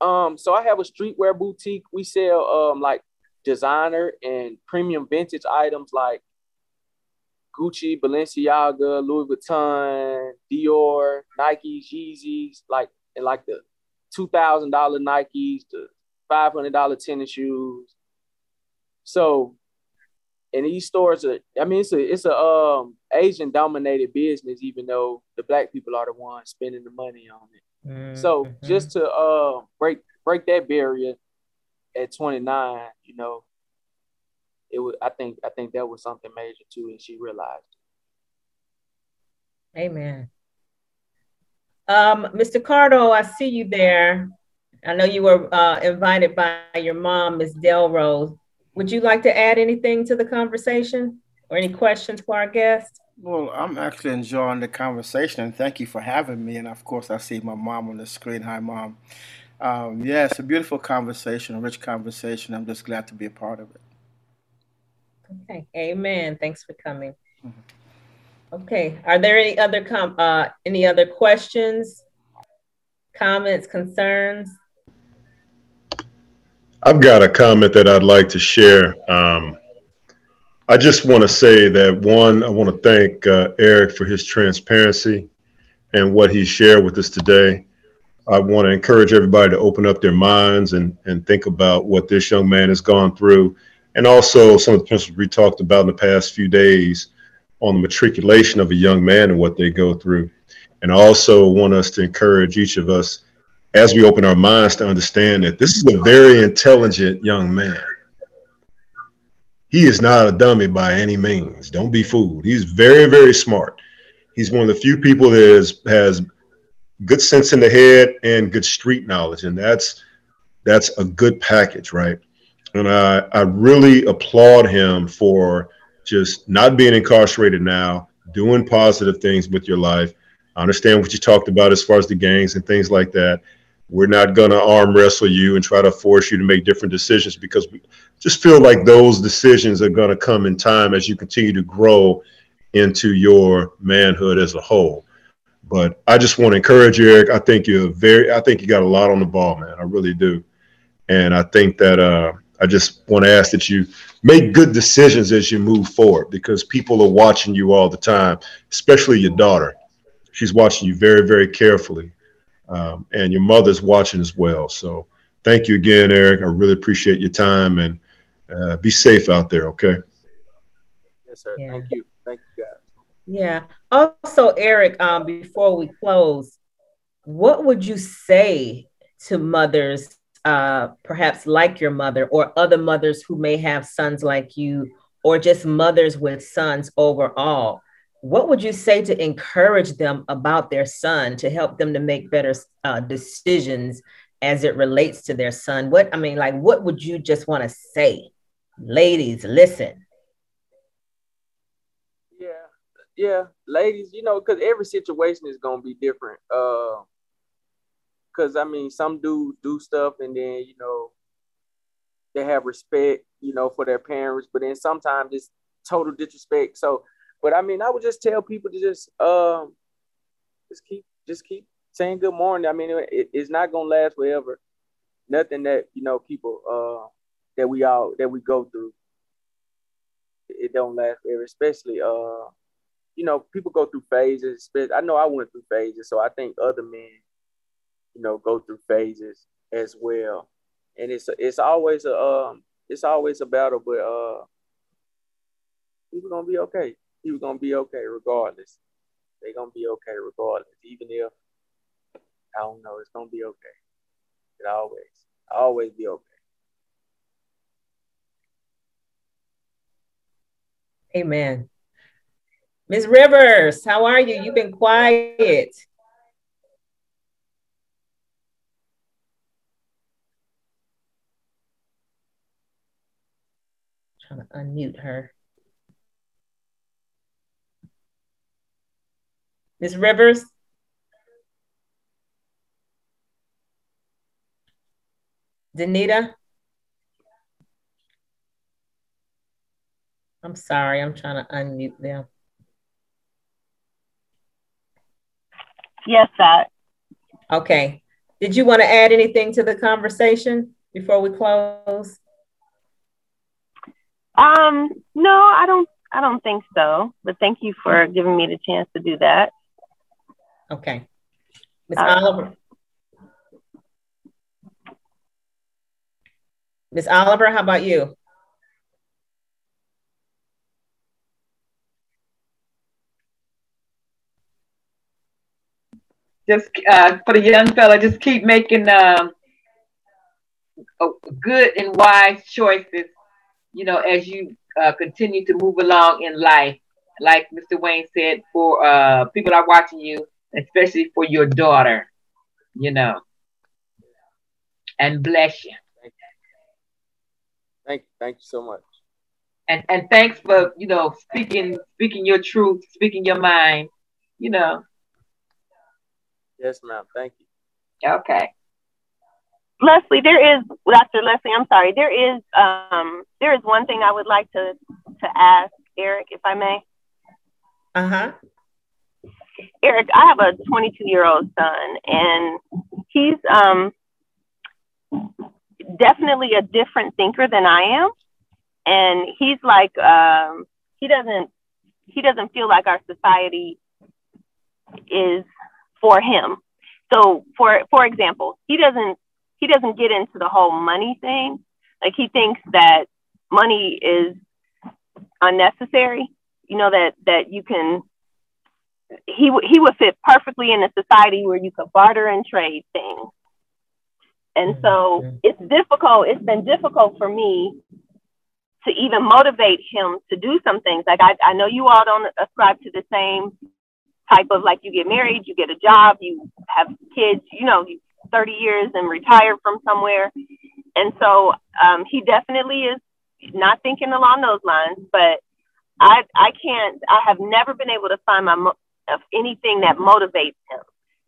Speaker 2: Um, so I have a streetwear boutique. We sell um like designer and premium vintage items like Gucci, Balenciaga, Louis Vuitton, Dior, Nike, Yeezys, like and like the two thousand dollar Nikes, the five hundred dollar tennis shoes. So, and these stores are, I mean, it's a it's a um Asian dominated business, even though the black people are the ones spending the money on it. Mm-hmm. So just to uh break break that barrier at 29, you know, it was I think I think that was something major too, and she realized.
Speaker 3: Amen. Um, Mr. Cardo, I see you there. I know you were uh, invited by your mom, Ms. Delrose. Would you like to add anything to the conversation or any questions for our guest?
Speaker 7: Well, I'm actually enjoying the conversation and thank you for having me. And of course, I see my mom on the screen. Hi, mom. Um, yeah, it's a beautiful conversation, a rich conversation. I'm just glad to be a part of it.
Speaker 3: Okay, amen. Thanks for coming. Mm-hmm. Okay, are there any other com- uh, any other questions, comments, concerns?
Speaker 4: I've got a comment that I'd like to share. Um, I just want to say that one, I want to thank uh, Eric for his transparency and what he shared with us today. I want to encourage everybody to open up their minds and, and think about what this young man has gone through and also some of the principles we talked about in the past few days on the matriculation of a young man and what they go through. And also want us to encourage each of us as we open our minds to understand that this is a very intelligent young man. He is not a dummy by any means. Don't be fooled. He's very, very smart. He's one of the few people that has, has good sense in the head and good street knowledge. And that's that's a good package, right? And I, I really applaud him for just not being incarcerated now, doing positive things with your life. I understand what you talked about as far as the gangs and things like that. We're not going to arm wrestle you and try to force you to make different decisions because we just feel like those decisions are going to come in time as you continue to grow into your manhood as a whole. But I just want to encourage you, Eric. I think you're very, I think you got a lot on the ball, man. I really do. And I think that uh, I just want to ask that you make good decisions as you move forward because people are watching you all the time, especially your daughter. She's watching you very, very carefully. Um, and your mother's watching as well. So thank you again, Eric. I really appreciate your time and uh, be safe out there, okay?
Speaker 2: Yes, sir. Yeah. Thank you. Thank you, guys.
Speaker 3: Yeah. Also, Eric, um, before we close, what would you say to mothers, uh, perhaps like your mother, or other mothers who may have sons like you, or just mothers with sons overall? What would you say to encourage them about their son to help them to make better uh, decisions as it relates to their son? What I mean, like, what would you just want to say? Ladies, listen.
Speaker 2: Yeah, yeah, ladies, you know, because every situation is gonna be different. Uh, because I mean, some dudes do stuff, and then you know, they have respect, you know, for their parents, but then sometimes it's total disrespect. So, but I mean, I would just tell people to just um, just keep, just keep saying good morning. I mean, it, it's not gonna last forever. Nothing that you know people uh that we all that we go through. It don't last forever, especially uh, you know, people go through phases. I know I went through phases, so I think other men, you know, go through phases as well. And it's it's always a um it's always a battle, but uh, he was gonna be okay. he was gonna be okay regardless. they're gonna be okay regardless, even if I don't know. It's gonna be okay. It always, always be okay.
Speaker 3: Amen. Ms. Rivers, how are you? You've been quiet. Trying to unmute her. Ms. Rivers? Danita? I'm sorry, I'm trying to unmute them.
Speaker 8: Yes, that.
Speaker 3: Okay. Did you want to add anything to the conversation before we close?
Speaker 8: Um, no, I don't I don't think so. But thank you for giving me the chance to do that.
Speaker 3: Okay. Ms. Uh, Oliver. Ms. Oliver, how about you?
Speaker 9: Just uh, for the young fella, just keep making um, good and wise choices, you know, as you uh, continue to move along in life. Like Mr. Wayne said, for uh, people are watching you, especially for your daughter, you know, and bless you.
Speaker 2: Thank you. Thank you so much.
Speaker 9: And and thanks for you know speaking speaking your truth, speaking your mind. You know.
Speaker 2: Yes, ma'am. Thank
Speaker 9: you. Okay.
Speaker 8: Leslie, there is Dr. Leslie. I'm sorry. There is um there is one thing I would like to to ask Eric, if I may.
Speaker 3: Uh huh.
Speaker 8: Eric, I have a 22 year old son, and he's um definitely a different thinker than I am. And he's like, um, he doesn't, he doesn't feel like our society is for him. So for, for example, he doesn't, he doesn't get into the whole money thing. Like he thinks that money is unnecessary. You know, that, that you can, he, he would fit perfectly in a society where you could barter and trade things and so it's difficult. It's been difficult for me to even motivate him to do some things. Like I, I know you all don't ascribe to the same type of like you get married, you get a job, you have kids, you know, 30 years and retire from somewhere. And so um, he definitely is not thinking along those lines, but I, I can't, I have never been able to find my, mo- anything that motivates him.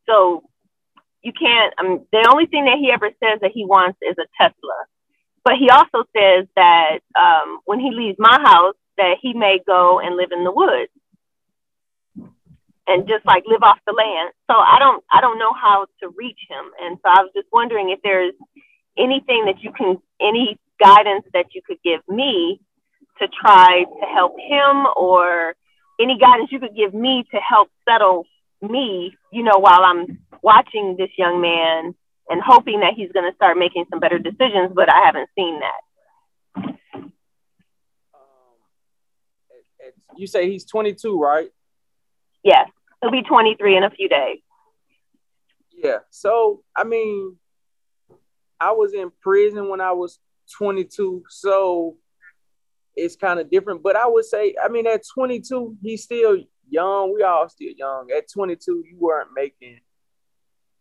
Speaker 8: So you can't. Um, the only thing that he ever says that he wants is a Tesla. But he also says that um, when he leaves my house, that he may go and live in the woods and just like live off the land. So I don't, I don't know how to reach him. And so I was just wondering if there's anything that you can, any guidance that you could give me to try to help him or any guidance you could give me to help settle me, you know, while I'm watching this young man and hoping that he's going to start making some better decisions, but I haven't seen that. Um,
Speaker 2: you say he's 22, right?
Speaker 8: Yes, he'll be 23 in a few days.
Speaker 2: Yeah. So, I mean, I was in prison when I was 22, so it's kind of different. But I would say, I mean, at 22, he's still young. We all still young. At 22, you weren't making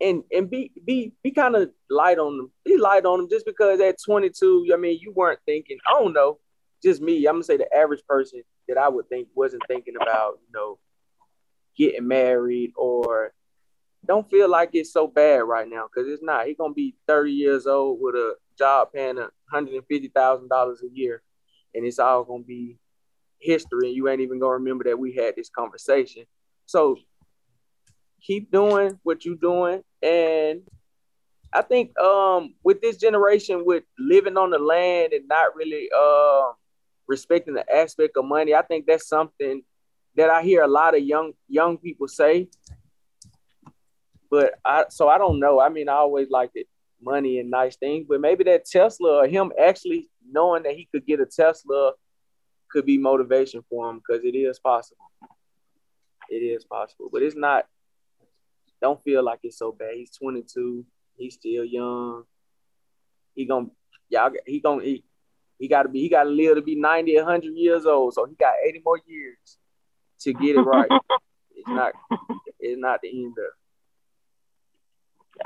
Speaker 2: and and be be be kind of light on them. Be light on them just because at 22, I mean, you weren't thinking. I don't know, just me. I'm gonna say the average person that I would think wasn't thinking about, you know, getting married or don't feel like it's so bad right now because it's not. He's gonna be 30 years old with a job paying $150,000 a year, and it's all gonna be history, and you ain't even gonna remember that we had this conversation. So keep doing what you're doing, and I think um, with this generation, with living on the land and not really uh, respecting the aspect of money, I think that's something that I hear a lot of young young people say. But I so I don't know. I mean, I always liked it money and nice things, but maybe that Tesla or him actually knowing that he could get a Tesla could be motivation for him because it is possible. It is possible, but it's not. Don't feel like it's so bad. He's 22. He's still young. He gonna y'all. He gonna he, he got to be. He got to live to be 90, 100 years old. So he got 80 more years to get it right. it's not. It's not the end of.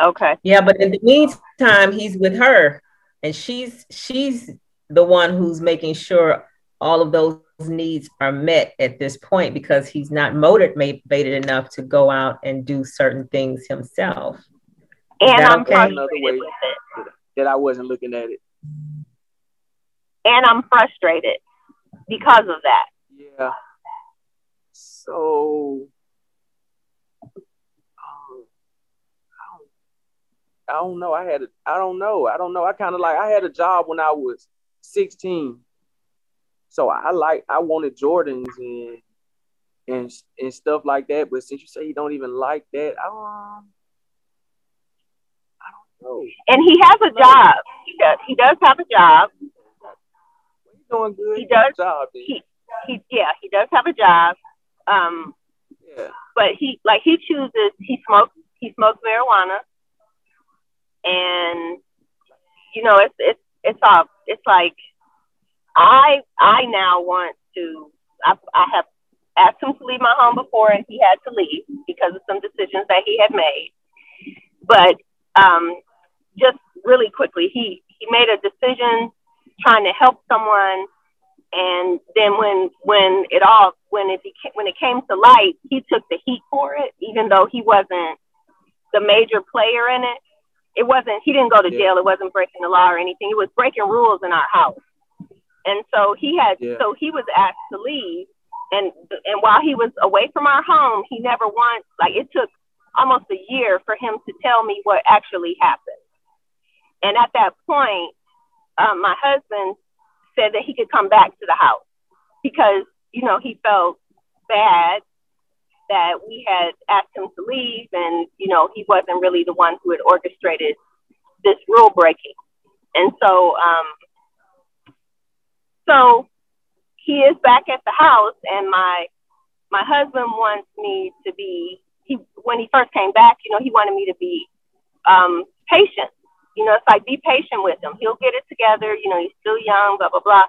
Speaker 8: Okay.
Speaker 3: Yeah, but in the meantime, he's with her, and she's she's the one who's making sure all of those needs are met at this point because he's not motivated enough to go out and do certain things himself.
Speaker 8: And I'm
Speaker 2: okay? another way that I wasn't looking at it.
Speaker 8: And I'm frustrated because of that.
Speaker 2: Yeah. So I don't know. I had a, I don't know. I don't know. I kind of like I had a job when I was 16. So I like I wanted Jordans and and and stuff like that. But since you say you don't even like that, um, I don't know.
Speaker 8: And he has a job. He does. He does have a job.
Speaker 2: He's doing good.
Speaker 8: He does.
Speaker 2: Job,
Speaker 8: he, he yeah. He does have a job. Um.
Speaker 2: Yeah.
Speaker 8: But he like he chooses. He smokes. He smokes marijuana and you know it's it's it's all it's like I I now want to I I have asked him to leave my home before and he had to leave because of some decisions that he had made. But um, just really quickly, he he made a decision trying to help someone, and then when when it all when it became when it came to light, he took the heat for it, even though he wasn't the major player in it it wasn't he didn't go to jail. It wasn't breaking the law or anything. It was breaking rules in our house. And so he had yeah. so he was asked to leave. And and while he was away from our home, he never once like it took almost a year for him to tell me what actually happened. And at that point, um, my husband said that he could come back to the house because you know he felt bad that we had asked him to leave and, you know, he wasn't really the one who had orchestrated this rule breaking. And so, um, so he is back at the house and my, my husband wants me to be, he, when he first came back, you know, he wanted me to be, um, patient. You know, it's like be patient with him. He'll get it together. You know, he's still young, blah, blah, blah.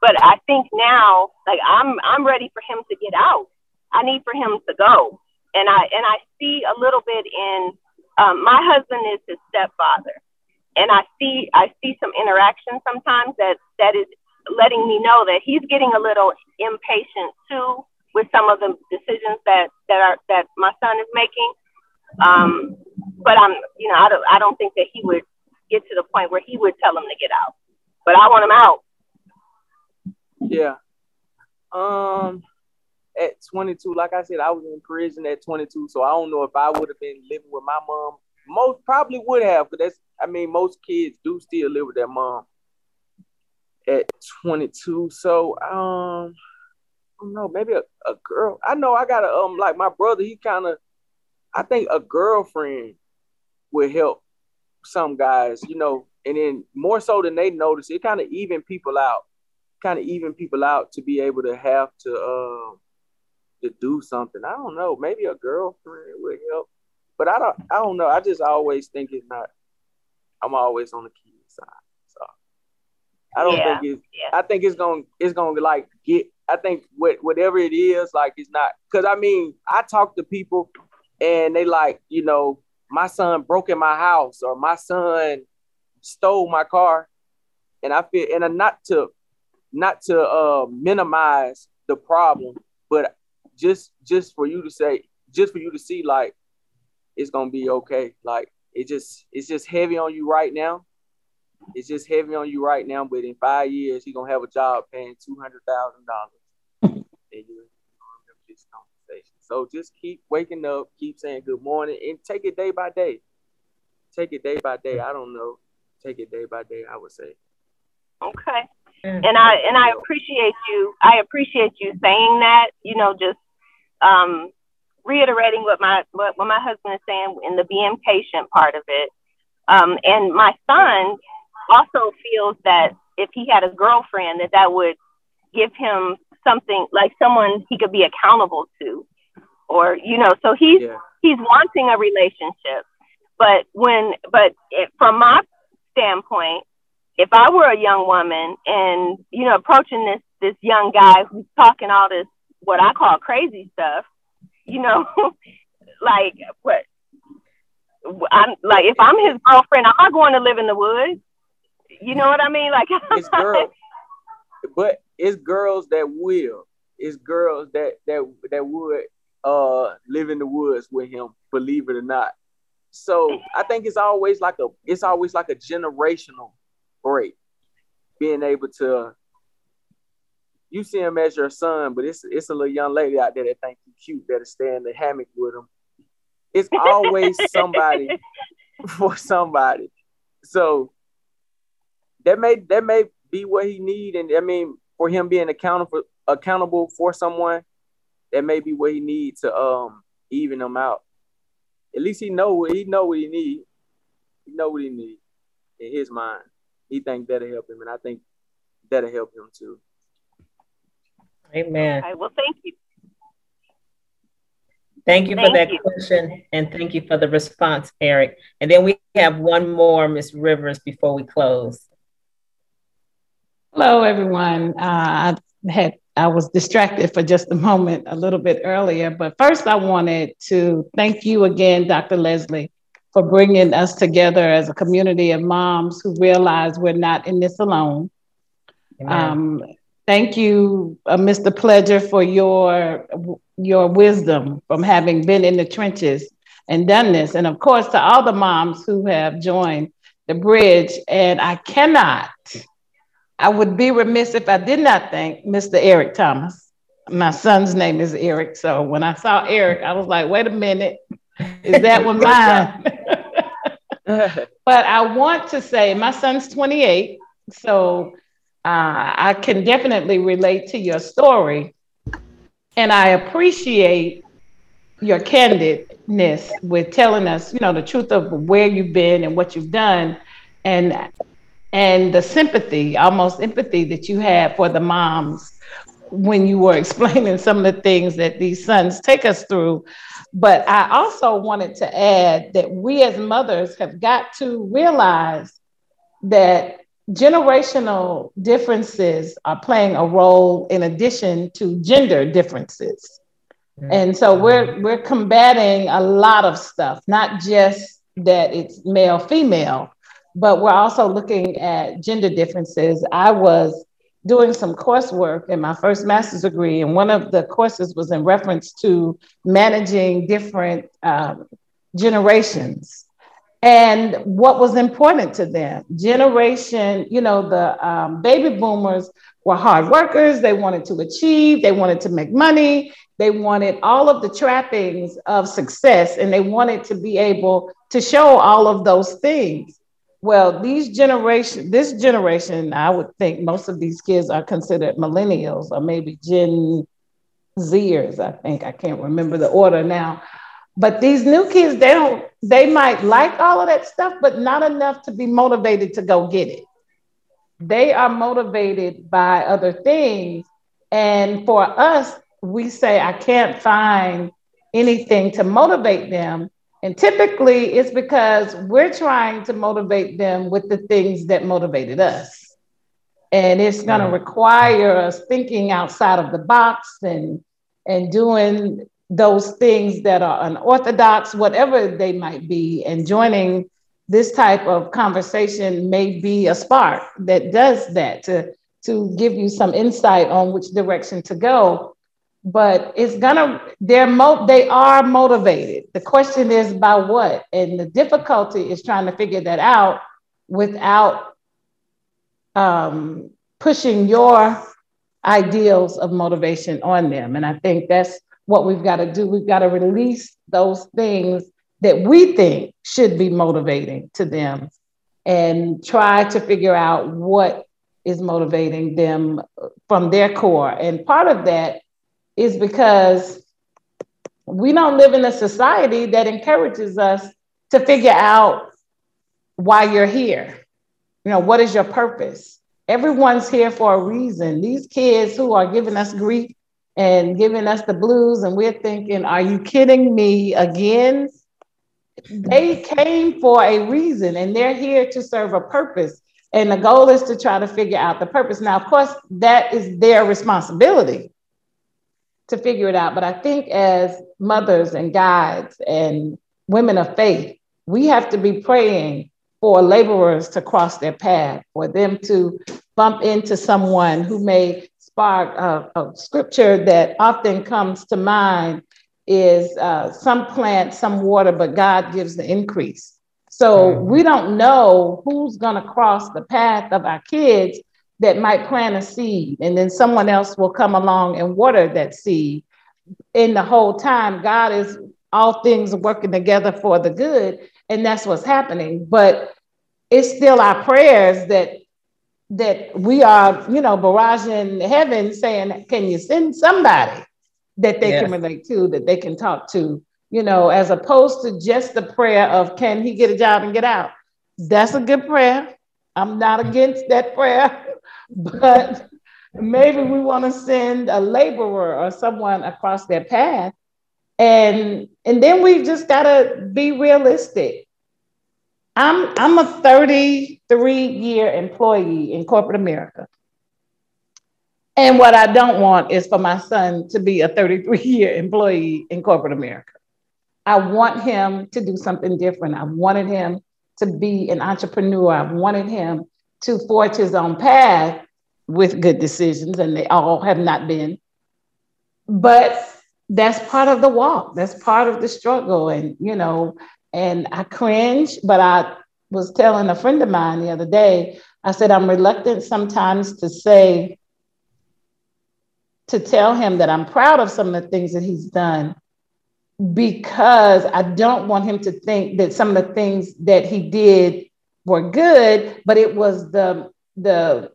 Speaker 8: But I think now, like I'm, I'm ready for him to get out I need for him to go. And I and I see a little bit in um, my husband is his stepfather, and I see I see some interaction sometimes that that is letting me know that he's getting a little impatient too with some of the decisions that that are that my son is making. Um, but I'm you know I don't I don't think that he would get to the point where he would tell him to get out. But I want him out.
Speaker 2: Yeah. Um at 22, like I said, I was in prison at 22, so I don't know if I would have been living with my mom. Most probably would have, but that's I mean, most kids do still live with their mom at 22. So um, I don't know, maybe a, a girl. I know I got a um like my brother, he kind of I think a girlfriend would help some guys, you know, and then more so than they notice, it kind of even people out, kind of even people out to be able to have to um uh, to do something. I don't know. Maybe a girlfriend would help, but I don't. I don't know. I just always think it's not. I'm always on the kid side. So I don't
Speaker 8: Yeah,
Speaker 2: think it's
Speaker 8: yeah.
Speaker 2: I think it's gonna it's gonna like get I think what whatever it is, like it's not cause I mean, I talk to people and they like, you know, my son broke in my house or my son stole my car. And i feel and not to not to uh, minimize the problem but just just for you to say just for you to see like it's gonna be okay. Like it just it's just heavy on you right now. It's just heavy on you right now but in five years you're gonna have a job paying $200000 So just keep waking up, keep saying good morning, and take it day by day. Take it day by day. I don't know. Take it day by day. I would say.
Speaker 8: Okay. And I and I appreciate you. I appreciate you saying that. You know, just um, reiterating what my what, what my husband is saying in the being patient part of it. Um, and my son also feels that if he had a girlfriend, that that would give him something like someone he could be accountable to, or you know. So he's
Speaker 2: Yeah.
Speaker 8: he's wanting a relationship, but when but it, from my standpoint, if I were a young woman and you know approaching this this young guy who's talking all this what I call crazy stuff, you know, like what I'm like if I'm his girlfriend, I'm not going to live in the woods. You know what I mean? Like
Speaker 2: It's girls, but it's girls that will. It's girls that that that would uh live in the woods with him, believe it or not. So I think it's always like a it's always like a generational break. Being able to you see him as your son, but it's it's a little young lady out there that think you cute that'll stay in the hammock with him. It's always somebody for somebody. So that may that may be what he need, and I mean for him being accountable accountable for someone, that may be what he need to um even them out. At least he know what he know what he need. He know what he need in his mind. He think that'll help him, and I think that'll help him too.
Speaker 3: Amen.
Speaker 8: Okay, well, thank you.
Speaker 3: Thank you for
Speaker 8: Thank
Speaker 3: that
Speaker 8: you.
Speaker 3: question and thank you for the response, Eric. And then we have one more, Miss Rivers, before we close.
Speaker 10: Hello, everyone. Uh, I had I was distracted for just a moment a little bit earlier, but first I wanted to thank you again, Dr. Leslie, for bringing us together as a community of moms who realize we're not in this alone. Um, thank you, uh, Mr. Pledger, for your your wisdom from having been in the trenches and done this, and of course to all the moms who have joined the bridge. And I cannot, I would be remiss if I did not thank Mr. Eric Thomas. My son's name is Eric, so when I saw Eric, I was like, wait a minute, is that one mine? but I want to say my son's 28, so uh, I can definitely relate to your story. And I appreciate your candidness with telling us, you know, the truth of where you've been and what you've done and and the sympathy, almost empathy that you had for the moms when you were explaining some of the things that these sons take us through. But I also wanted to add that we as mothers have got to realize that generational differences are playing a role in addition to gender differences. And so we're we're combating a lot of stuff, not just that it's male female, but we're also looking at gender differences. I was doing some coursework in my first master's degree, and one of the courses was in reference to managing different um, generations and what was important to them. Generation, you know, the um, baby boomers were hard workers. They wanted to achieve, they wanted to make money, they wanted all of the trappings of success, and they wanted to be able to show all of those things. Well, these generation, this generation, I would think most of these kids are considered millennials or maybe Gen Zers. I think I can't remember the order now. But these new kids, they don't, they might like all of that stuff, but not enough to be motivated to go get it. They are motivated by other things. And for us, we say, I can't find anything to motivate them. And typically it's because we're trying to motivate them with the things that motivated us. And it's going to require us thinking outside of the box and, and doing those things that are unorthodox, whatever they might be, and joining this type of conversation may be a spark that does that to, to give you some insight on which direction to go but it's gonna they're mo- they are motivated. The question is by what? And the difficulty is trying to figure that out without um, pushing your ideals of motivation on them. And i think that's what we've got to do. We've got to release those things that we think should be motivating to them and try to figure out what is motivating them from their core. And part of that is because we don't live in a society that encourages us to figure out why you're here. You know, what is your purpose? Everyone's here for a reason. These kids who are giving us grief and giving us the blues, and we're thinking, are you kidding me again? They came for a reason and they're here to serve a purpose. And the goal is to try to figure out the purpose. Now, of course, that is their responsibility to figure it out. But I think as mothers and guides and women of faith, we have to be praying for laborers to cross their path, for them to bump into someone who may spark a, a scripture that often comes to mind is uh, some plant, some water, but God gives the increase. So mm-hmm. we don't know who's going to cross the path of our kids that might plant a seed and then someone else will come along and water that seed. In the whole time, God is all things working together for the good, and that's what's happening. But it's still our prayers that that we are, you know, barraging heaven saying, Can you send somebody that they yes. can relate to, that they can talk to, you know, as opposed to just the prayer of can he get a job and get out? That's a good prayer. I'm not against that prayer. but maybe we want to send a laborer or someone across their path. And and then we've just got to be realistic. I'm i'm a 33 year employee in corporate america. And what i don't want is for my son to be a 33 year employee in corporate america. I want him to do something different. I wanted him to be an entrepreneur. I wanted him to forge his own path with good decisions, and they all have not been. But that's part of the walk. That's part of the struggle. And, you know, and I cringe, but I was telling a friend of mine the other day, I said, I'm reluctant sometimes to say, to tell him that I'm proud of some of the things that he's done because I don't want him to think that some of the things that he did were good, but it was the the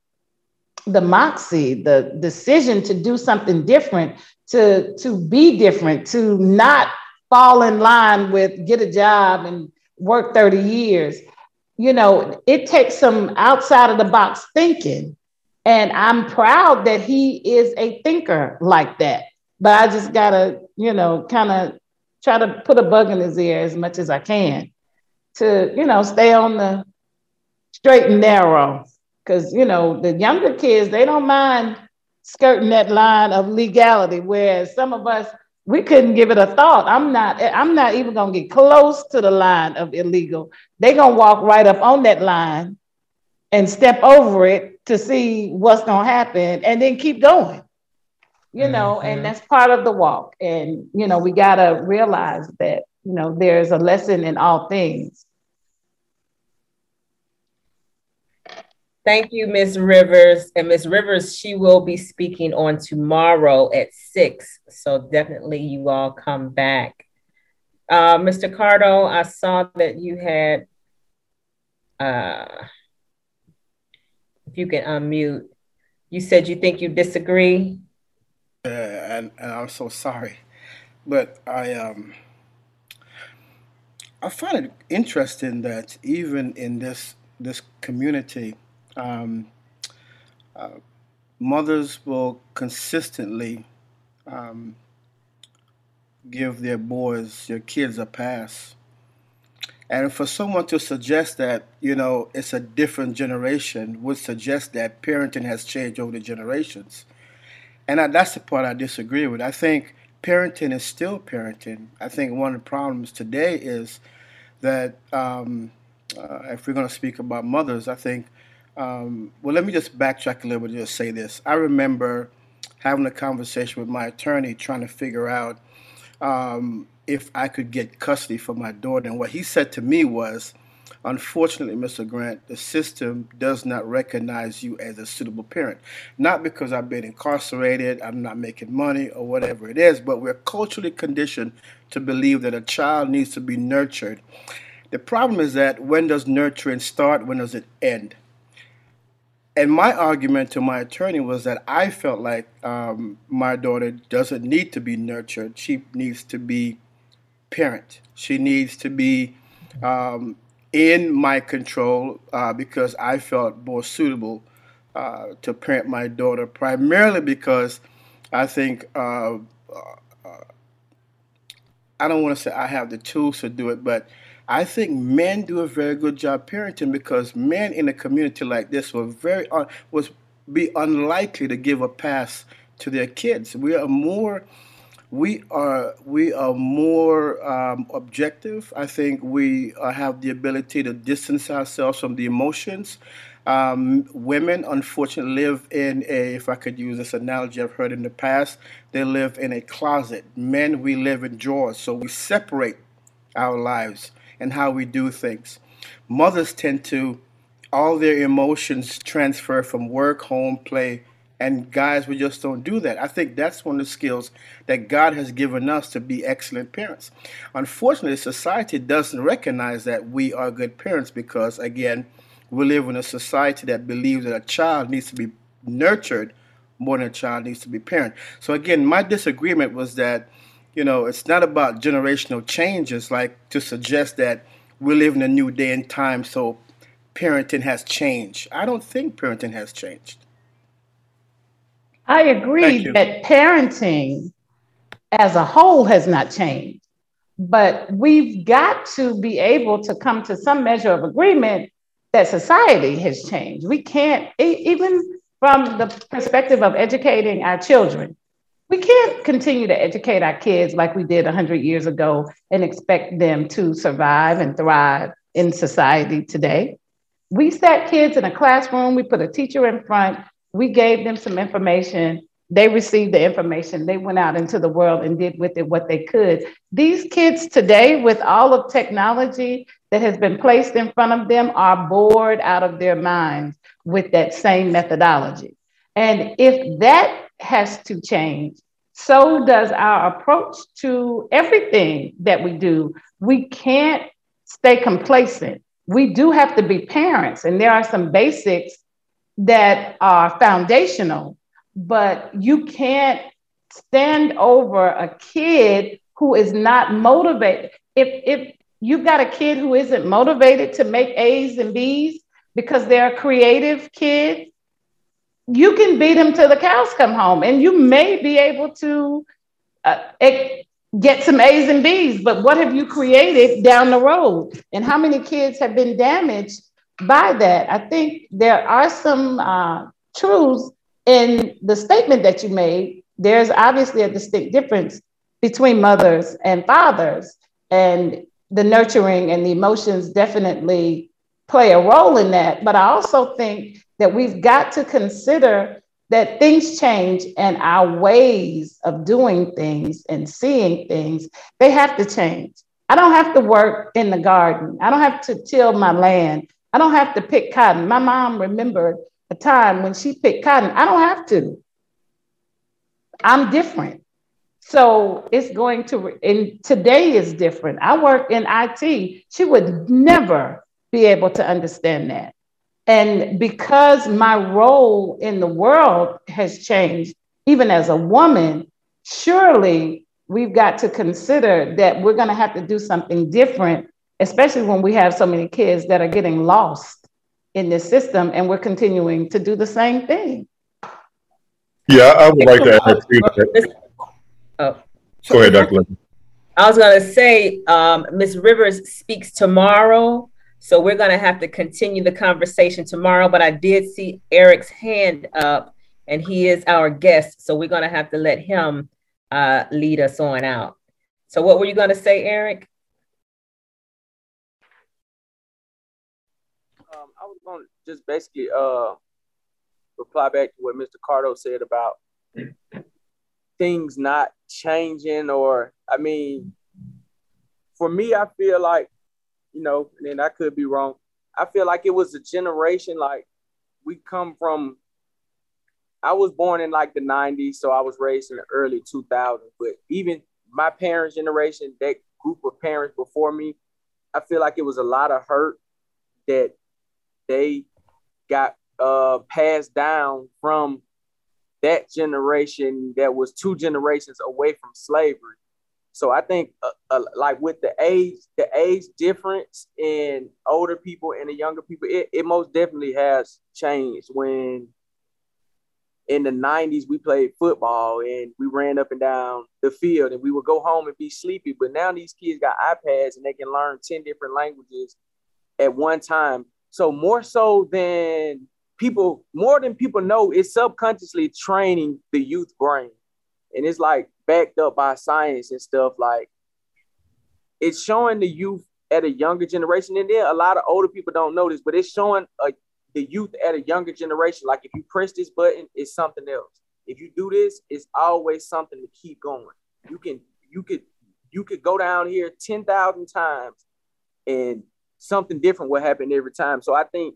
Speaker 10: the moxie, the decision to do something different, to to be different, to not fall in line with get a job and work 30 years. You know, it takes some outside of the box thinking. And I'm proud that he is a thinker like that. But I just gotta, you know, kind of try to put a bug in his ear as much as I can to, you know, stay on the straight and narrow. Because, you know, the younger kids, they don't mind skirting that line of legality, whereas some of us, we couldn't give it a thought. I'm not, I'm not even gonna get close to the line of illegal. They're gonna walk right up on that line and step over it to see what's gonna happen and then keep going. You know, mm-hmm. and that's part of the walk. And you know, we gotta realize that, you know, there's a lesson in all things.
Speaker 3: Thank you, Ms. Rivers. And Ms. Rivers, she will be speaking on tomorrow at six. So definitely you all come back. Uh, Mr. Cardo, I saw that you had, uh, if you can unmute, you said you think you disagree.
Speaker 7: Uh, and, and I'm so sorry, but I um I find it interesting that even in this this community, um, uh, mothers will consistently um, give their boys, their kids, a pass And for someone to suggest that, you know, it's a different generation would suggest that parenting has changed over the generations. And I, that's the part I disagree with. I think parenting is still parenting. I think one of the problems today is that um, uh, if we're going to speak about mothers, I think, um, well, let me just backtrack a little bit and just say this. I remember having a conversation with my attorney trying to figure out um, if I could get custody for my daughter. And what he said to me was, Unfortunately, Mr. Grant, the system does not recognize you as a suitable parent. Not because I've been incarcerated, I'm not making money, or whatever it is, but we're culturally conditioned to believe that a child needs to be nurtured. The problem is that when does nurturing start? When does it end? And my argument to my attorney was that I felt like um, my daughter doesn't need to be nurtured. She needs to be parent. She needs to be um, in my control uh, because I felt more suitable uh, to parent my daughter, primarily because I think uh, uh I don't want to say I have the tools to do it, but I think men do a very good job parenting because men in a community like this were very uh, was be unlikely to give a pass to their kids. We are more we are we are more um, objective. I think we uh, have the ability to distance ourselves from the emotions. Um, women, unfortunately, live in a, if I could use this analogy I've heard in the past, they live in a closet. Men, we live in drawers. So we separate our lives and how we do things. Mothers tend to, all their emotions transfer from work, home, play, and guys, we just don't do that. I think that's one of the skills that God has given us to be excellent parents. Unfortunately, society doesn't recognize that we are good parents because, again, we live in a society that believes that a child needs to be nurtured more than a child needs to be parent. So again, my disagreement was that, you know, it's not about generational changes, like to suggest that we live in a new day and time, so parenting has changed. I don't think parenting has changed.
Speaker 10: I agree that parenting as a whole has not changed, but we've got to be able to come to some measure of agreement that society has changed. We can't, even from the perspective of educating our children, we can't continue to educate our kids like we did 100 years ago and expect them to survive and thrive in society today. We sat kids in a classroom, we put a teacher in front, we gave them some information. They received the information. They went out into the world and did with it what they could. These kids today, with all of technology that has been placed in front of them, are bored out of their minds with that same methodology. And if that has to change, so does our approach to everything that we do. We can't stay complacent. We do have to be parents, and there are some basics that are foundational, but you can't stand over a kid who is not motivated. If, if you've got a kid who isn't motivated to make A's and B's because they're a creative kids, you can beat them till the cows come home and you may be able to uh, get some A's and B's, but what have you created down the road? And how many kids have been damaged by that, I think there are some uh, truths in the statement that you made. There's obviously a distinct difference between mothers and fathers, and the nurturing and the emotions definitely play a role in that. But I also think that we've got to consider that things change and our ways of doing things and seeing things, they have to change. I don't have to work in the garden. I don't have to till my land. I don't have to pick cotton. My mom remembered a time when she picked cotton. I don't have to. I'm different. So it's going to, and today is different. I work in IT. She would never be able to understand that. And because my role in the world has changed, even as a woman, surely we've got to consider that we're going to have to do something different especially when we have so many kids that are getting lost in this system and we're continuing to do the same thing.
Speaker 4: Yeah, I would like to add to that. Oh. Go ahead, Dr.
Speaker 3: I was going to say, um, Ms. Rivers speaks tomorrow. So we're going to have to continue the conversation tomorrow. But I did see Eric's hand up, and he is our guest. So we're going to have to let him uh, lead us on out. So, what were you going to say, Eric?
Speaker 2: Um, I was going to just basically uh, reply back to what Mr. Cardo said about things not changing or I mean for me I feel like you know and I could be wrong I feel like it was a generation like we come from I was born in like the 90s so I was raised in the early 2000s but even my parents generation that group of parents before me I feel like it was a lot of hurt that they got uh passed down from that generation that was two generations away from slavery. So I think, uh, uh, like with the age, the age difference in older people and the younger people, it, it most definitely has changed. When in the '90s we played football and we ran up and down the field, and we would go home and be sleepy. But now these kids got iPads and they can learn ten different languages at one time. So more so than people more than people know it's subconsciously training the youth brain and it's like backed up by science and stuff like it's showing the youth at a younger generation and then a lot of older people don't know this but it's showing a, the youth at a younger generation. Like if you press this button it's something else. If you do this it's always something to keep going. You can you could you could go down here 10,000 times and something different will happen every time. So i think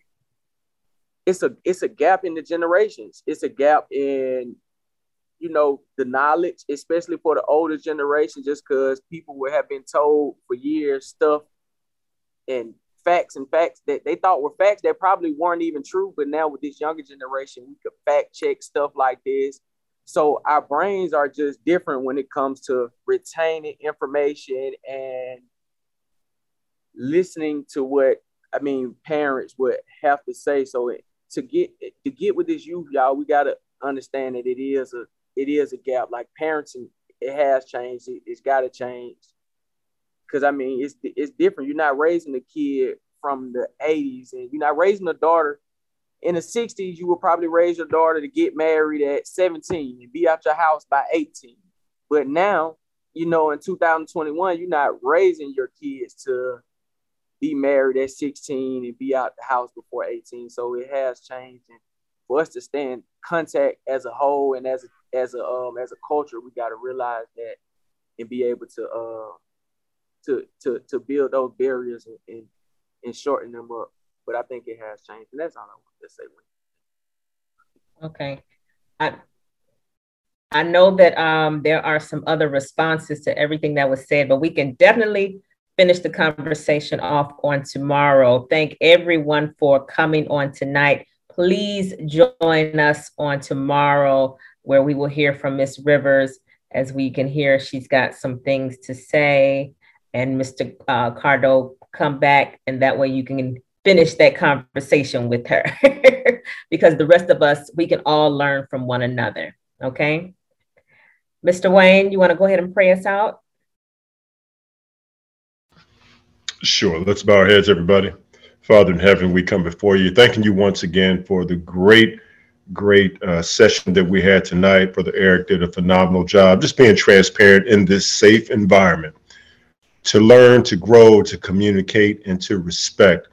Speaker 2: it's a it's a gap in the generations. It's a gap in you know the knowledge, especially for the older generation, just because people would have been told for years stuff and facts and facts that they thought were facts that probably weren't even true. But now with this younger generation, we could fact check stuff like this. So our brains are just different when it comes to retaining information and listening to what I mean parents would have to say. So it, to get to get with this youth, y'all, we gotta understand that it is a it is a gap. Like parenting, it has changed. It, has got to change. Cause I mean, it's it's different. You're not raising a kid from the '80s, and you're not raising a daughter in the '60s. You would probably raise your daughter to get married at 17 and be out your house by 18. But now, you know, in 2021, you're not raising your kids to be married at 16 and be out the house before 18. So it has changed. And for us to stay in contact as a whole and as a, as a um as a culture, we got to realize that and be able to uh to to to build those barriers and, and, and shorten them up. But I think it has changed, and that's all I want to say.
Speaker 3: Okay, I I know that um there are some other responses to everything that was said, but we can definitely finish the conversation off on tomorrow. Thank everyone for coming on tonight. Please join us on tomorrow where we will hear from Miss Rivers. As we can hear, she's got some things to say. And Mr. Uh, Cardo, come back, and that way you can finish that conversation with her. because the rest of us, we can all learn from one another. Okay. Mr. Wayne, you want to go ahead and pray us out?
Speaker 4: Sure. Let's bow our heads, everybody. Father in heaven, we come before you, thanking you once again for the great, great uh, session that we had tonight. Brother Eric did a phenomenal job just being transparent in this safe environment to learn, to grow, to communicate, and to respect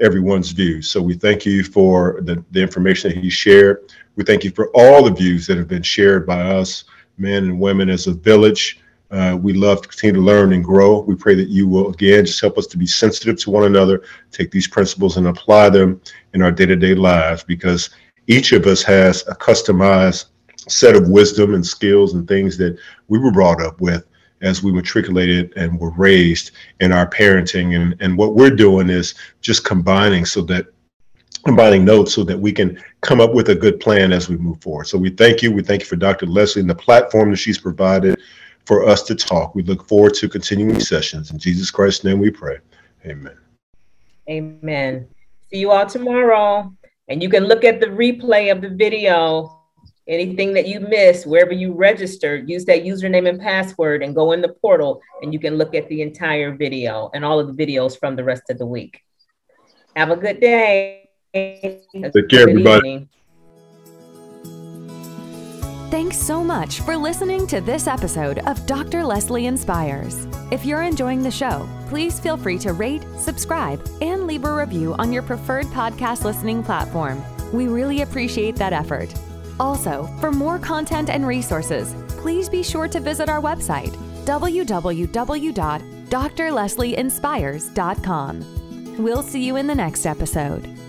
Speaker 4: everyone's views. So we thank you for the, the information that he shared. We thank you for all the views that have been shared by us, men and women as a village. Uh, we love to continue to learn and grow. We pray that you will, again, just help us to be sensitive to one another, take these principles and apply them in our day to day lives because each of us has a customized set of wisdom and skills and things that we were brought up with as we matriculated and were raised in our parenting. And, and what we're doing is just combining so that combining notes so that we can come up with a good plan as we move forward. So we thank you. We thank you for Dr. Leslie and the platform that she's provided for us to talk. We look forward to continuing sessions. In Jesus Christ's name we pray. Amen.
Speaker 3: Amen. See you all tomorrow. And you can look at the replay of the video anything that you missed, wherever you registered, use that username and password and go in the portal and you can look at the entire video and all of the videos from the rest of the week. Have a good day.
Speaker 4: Take care, everybody. Evening.
Speaker 1: Thanks so much for listening to this episode of Dr. Leslie Inspires. If you're enjoying the show, please feel free to rate, subscribe, and leave a review on your preferred podcast listening platform. We really appreciate that effort. Also, for more content and resources, please be sure to visit our website, www.drleslieinspires.com. We'll see you in the next episode.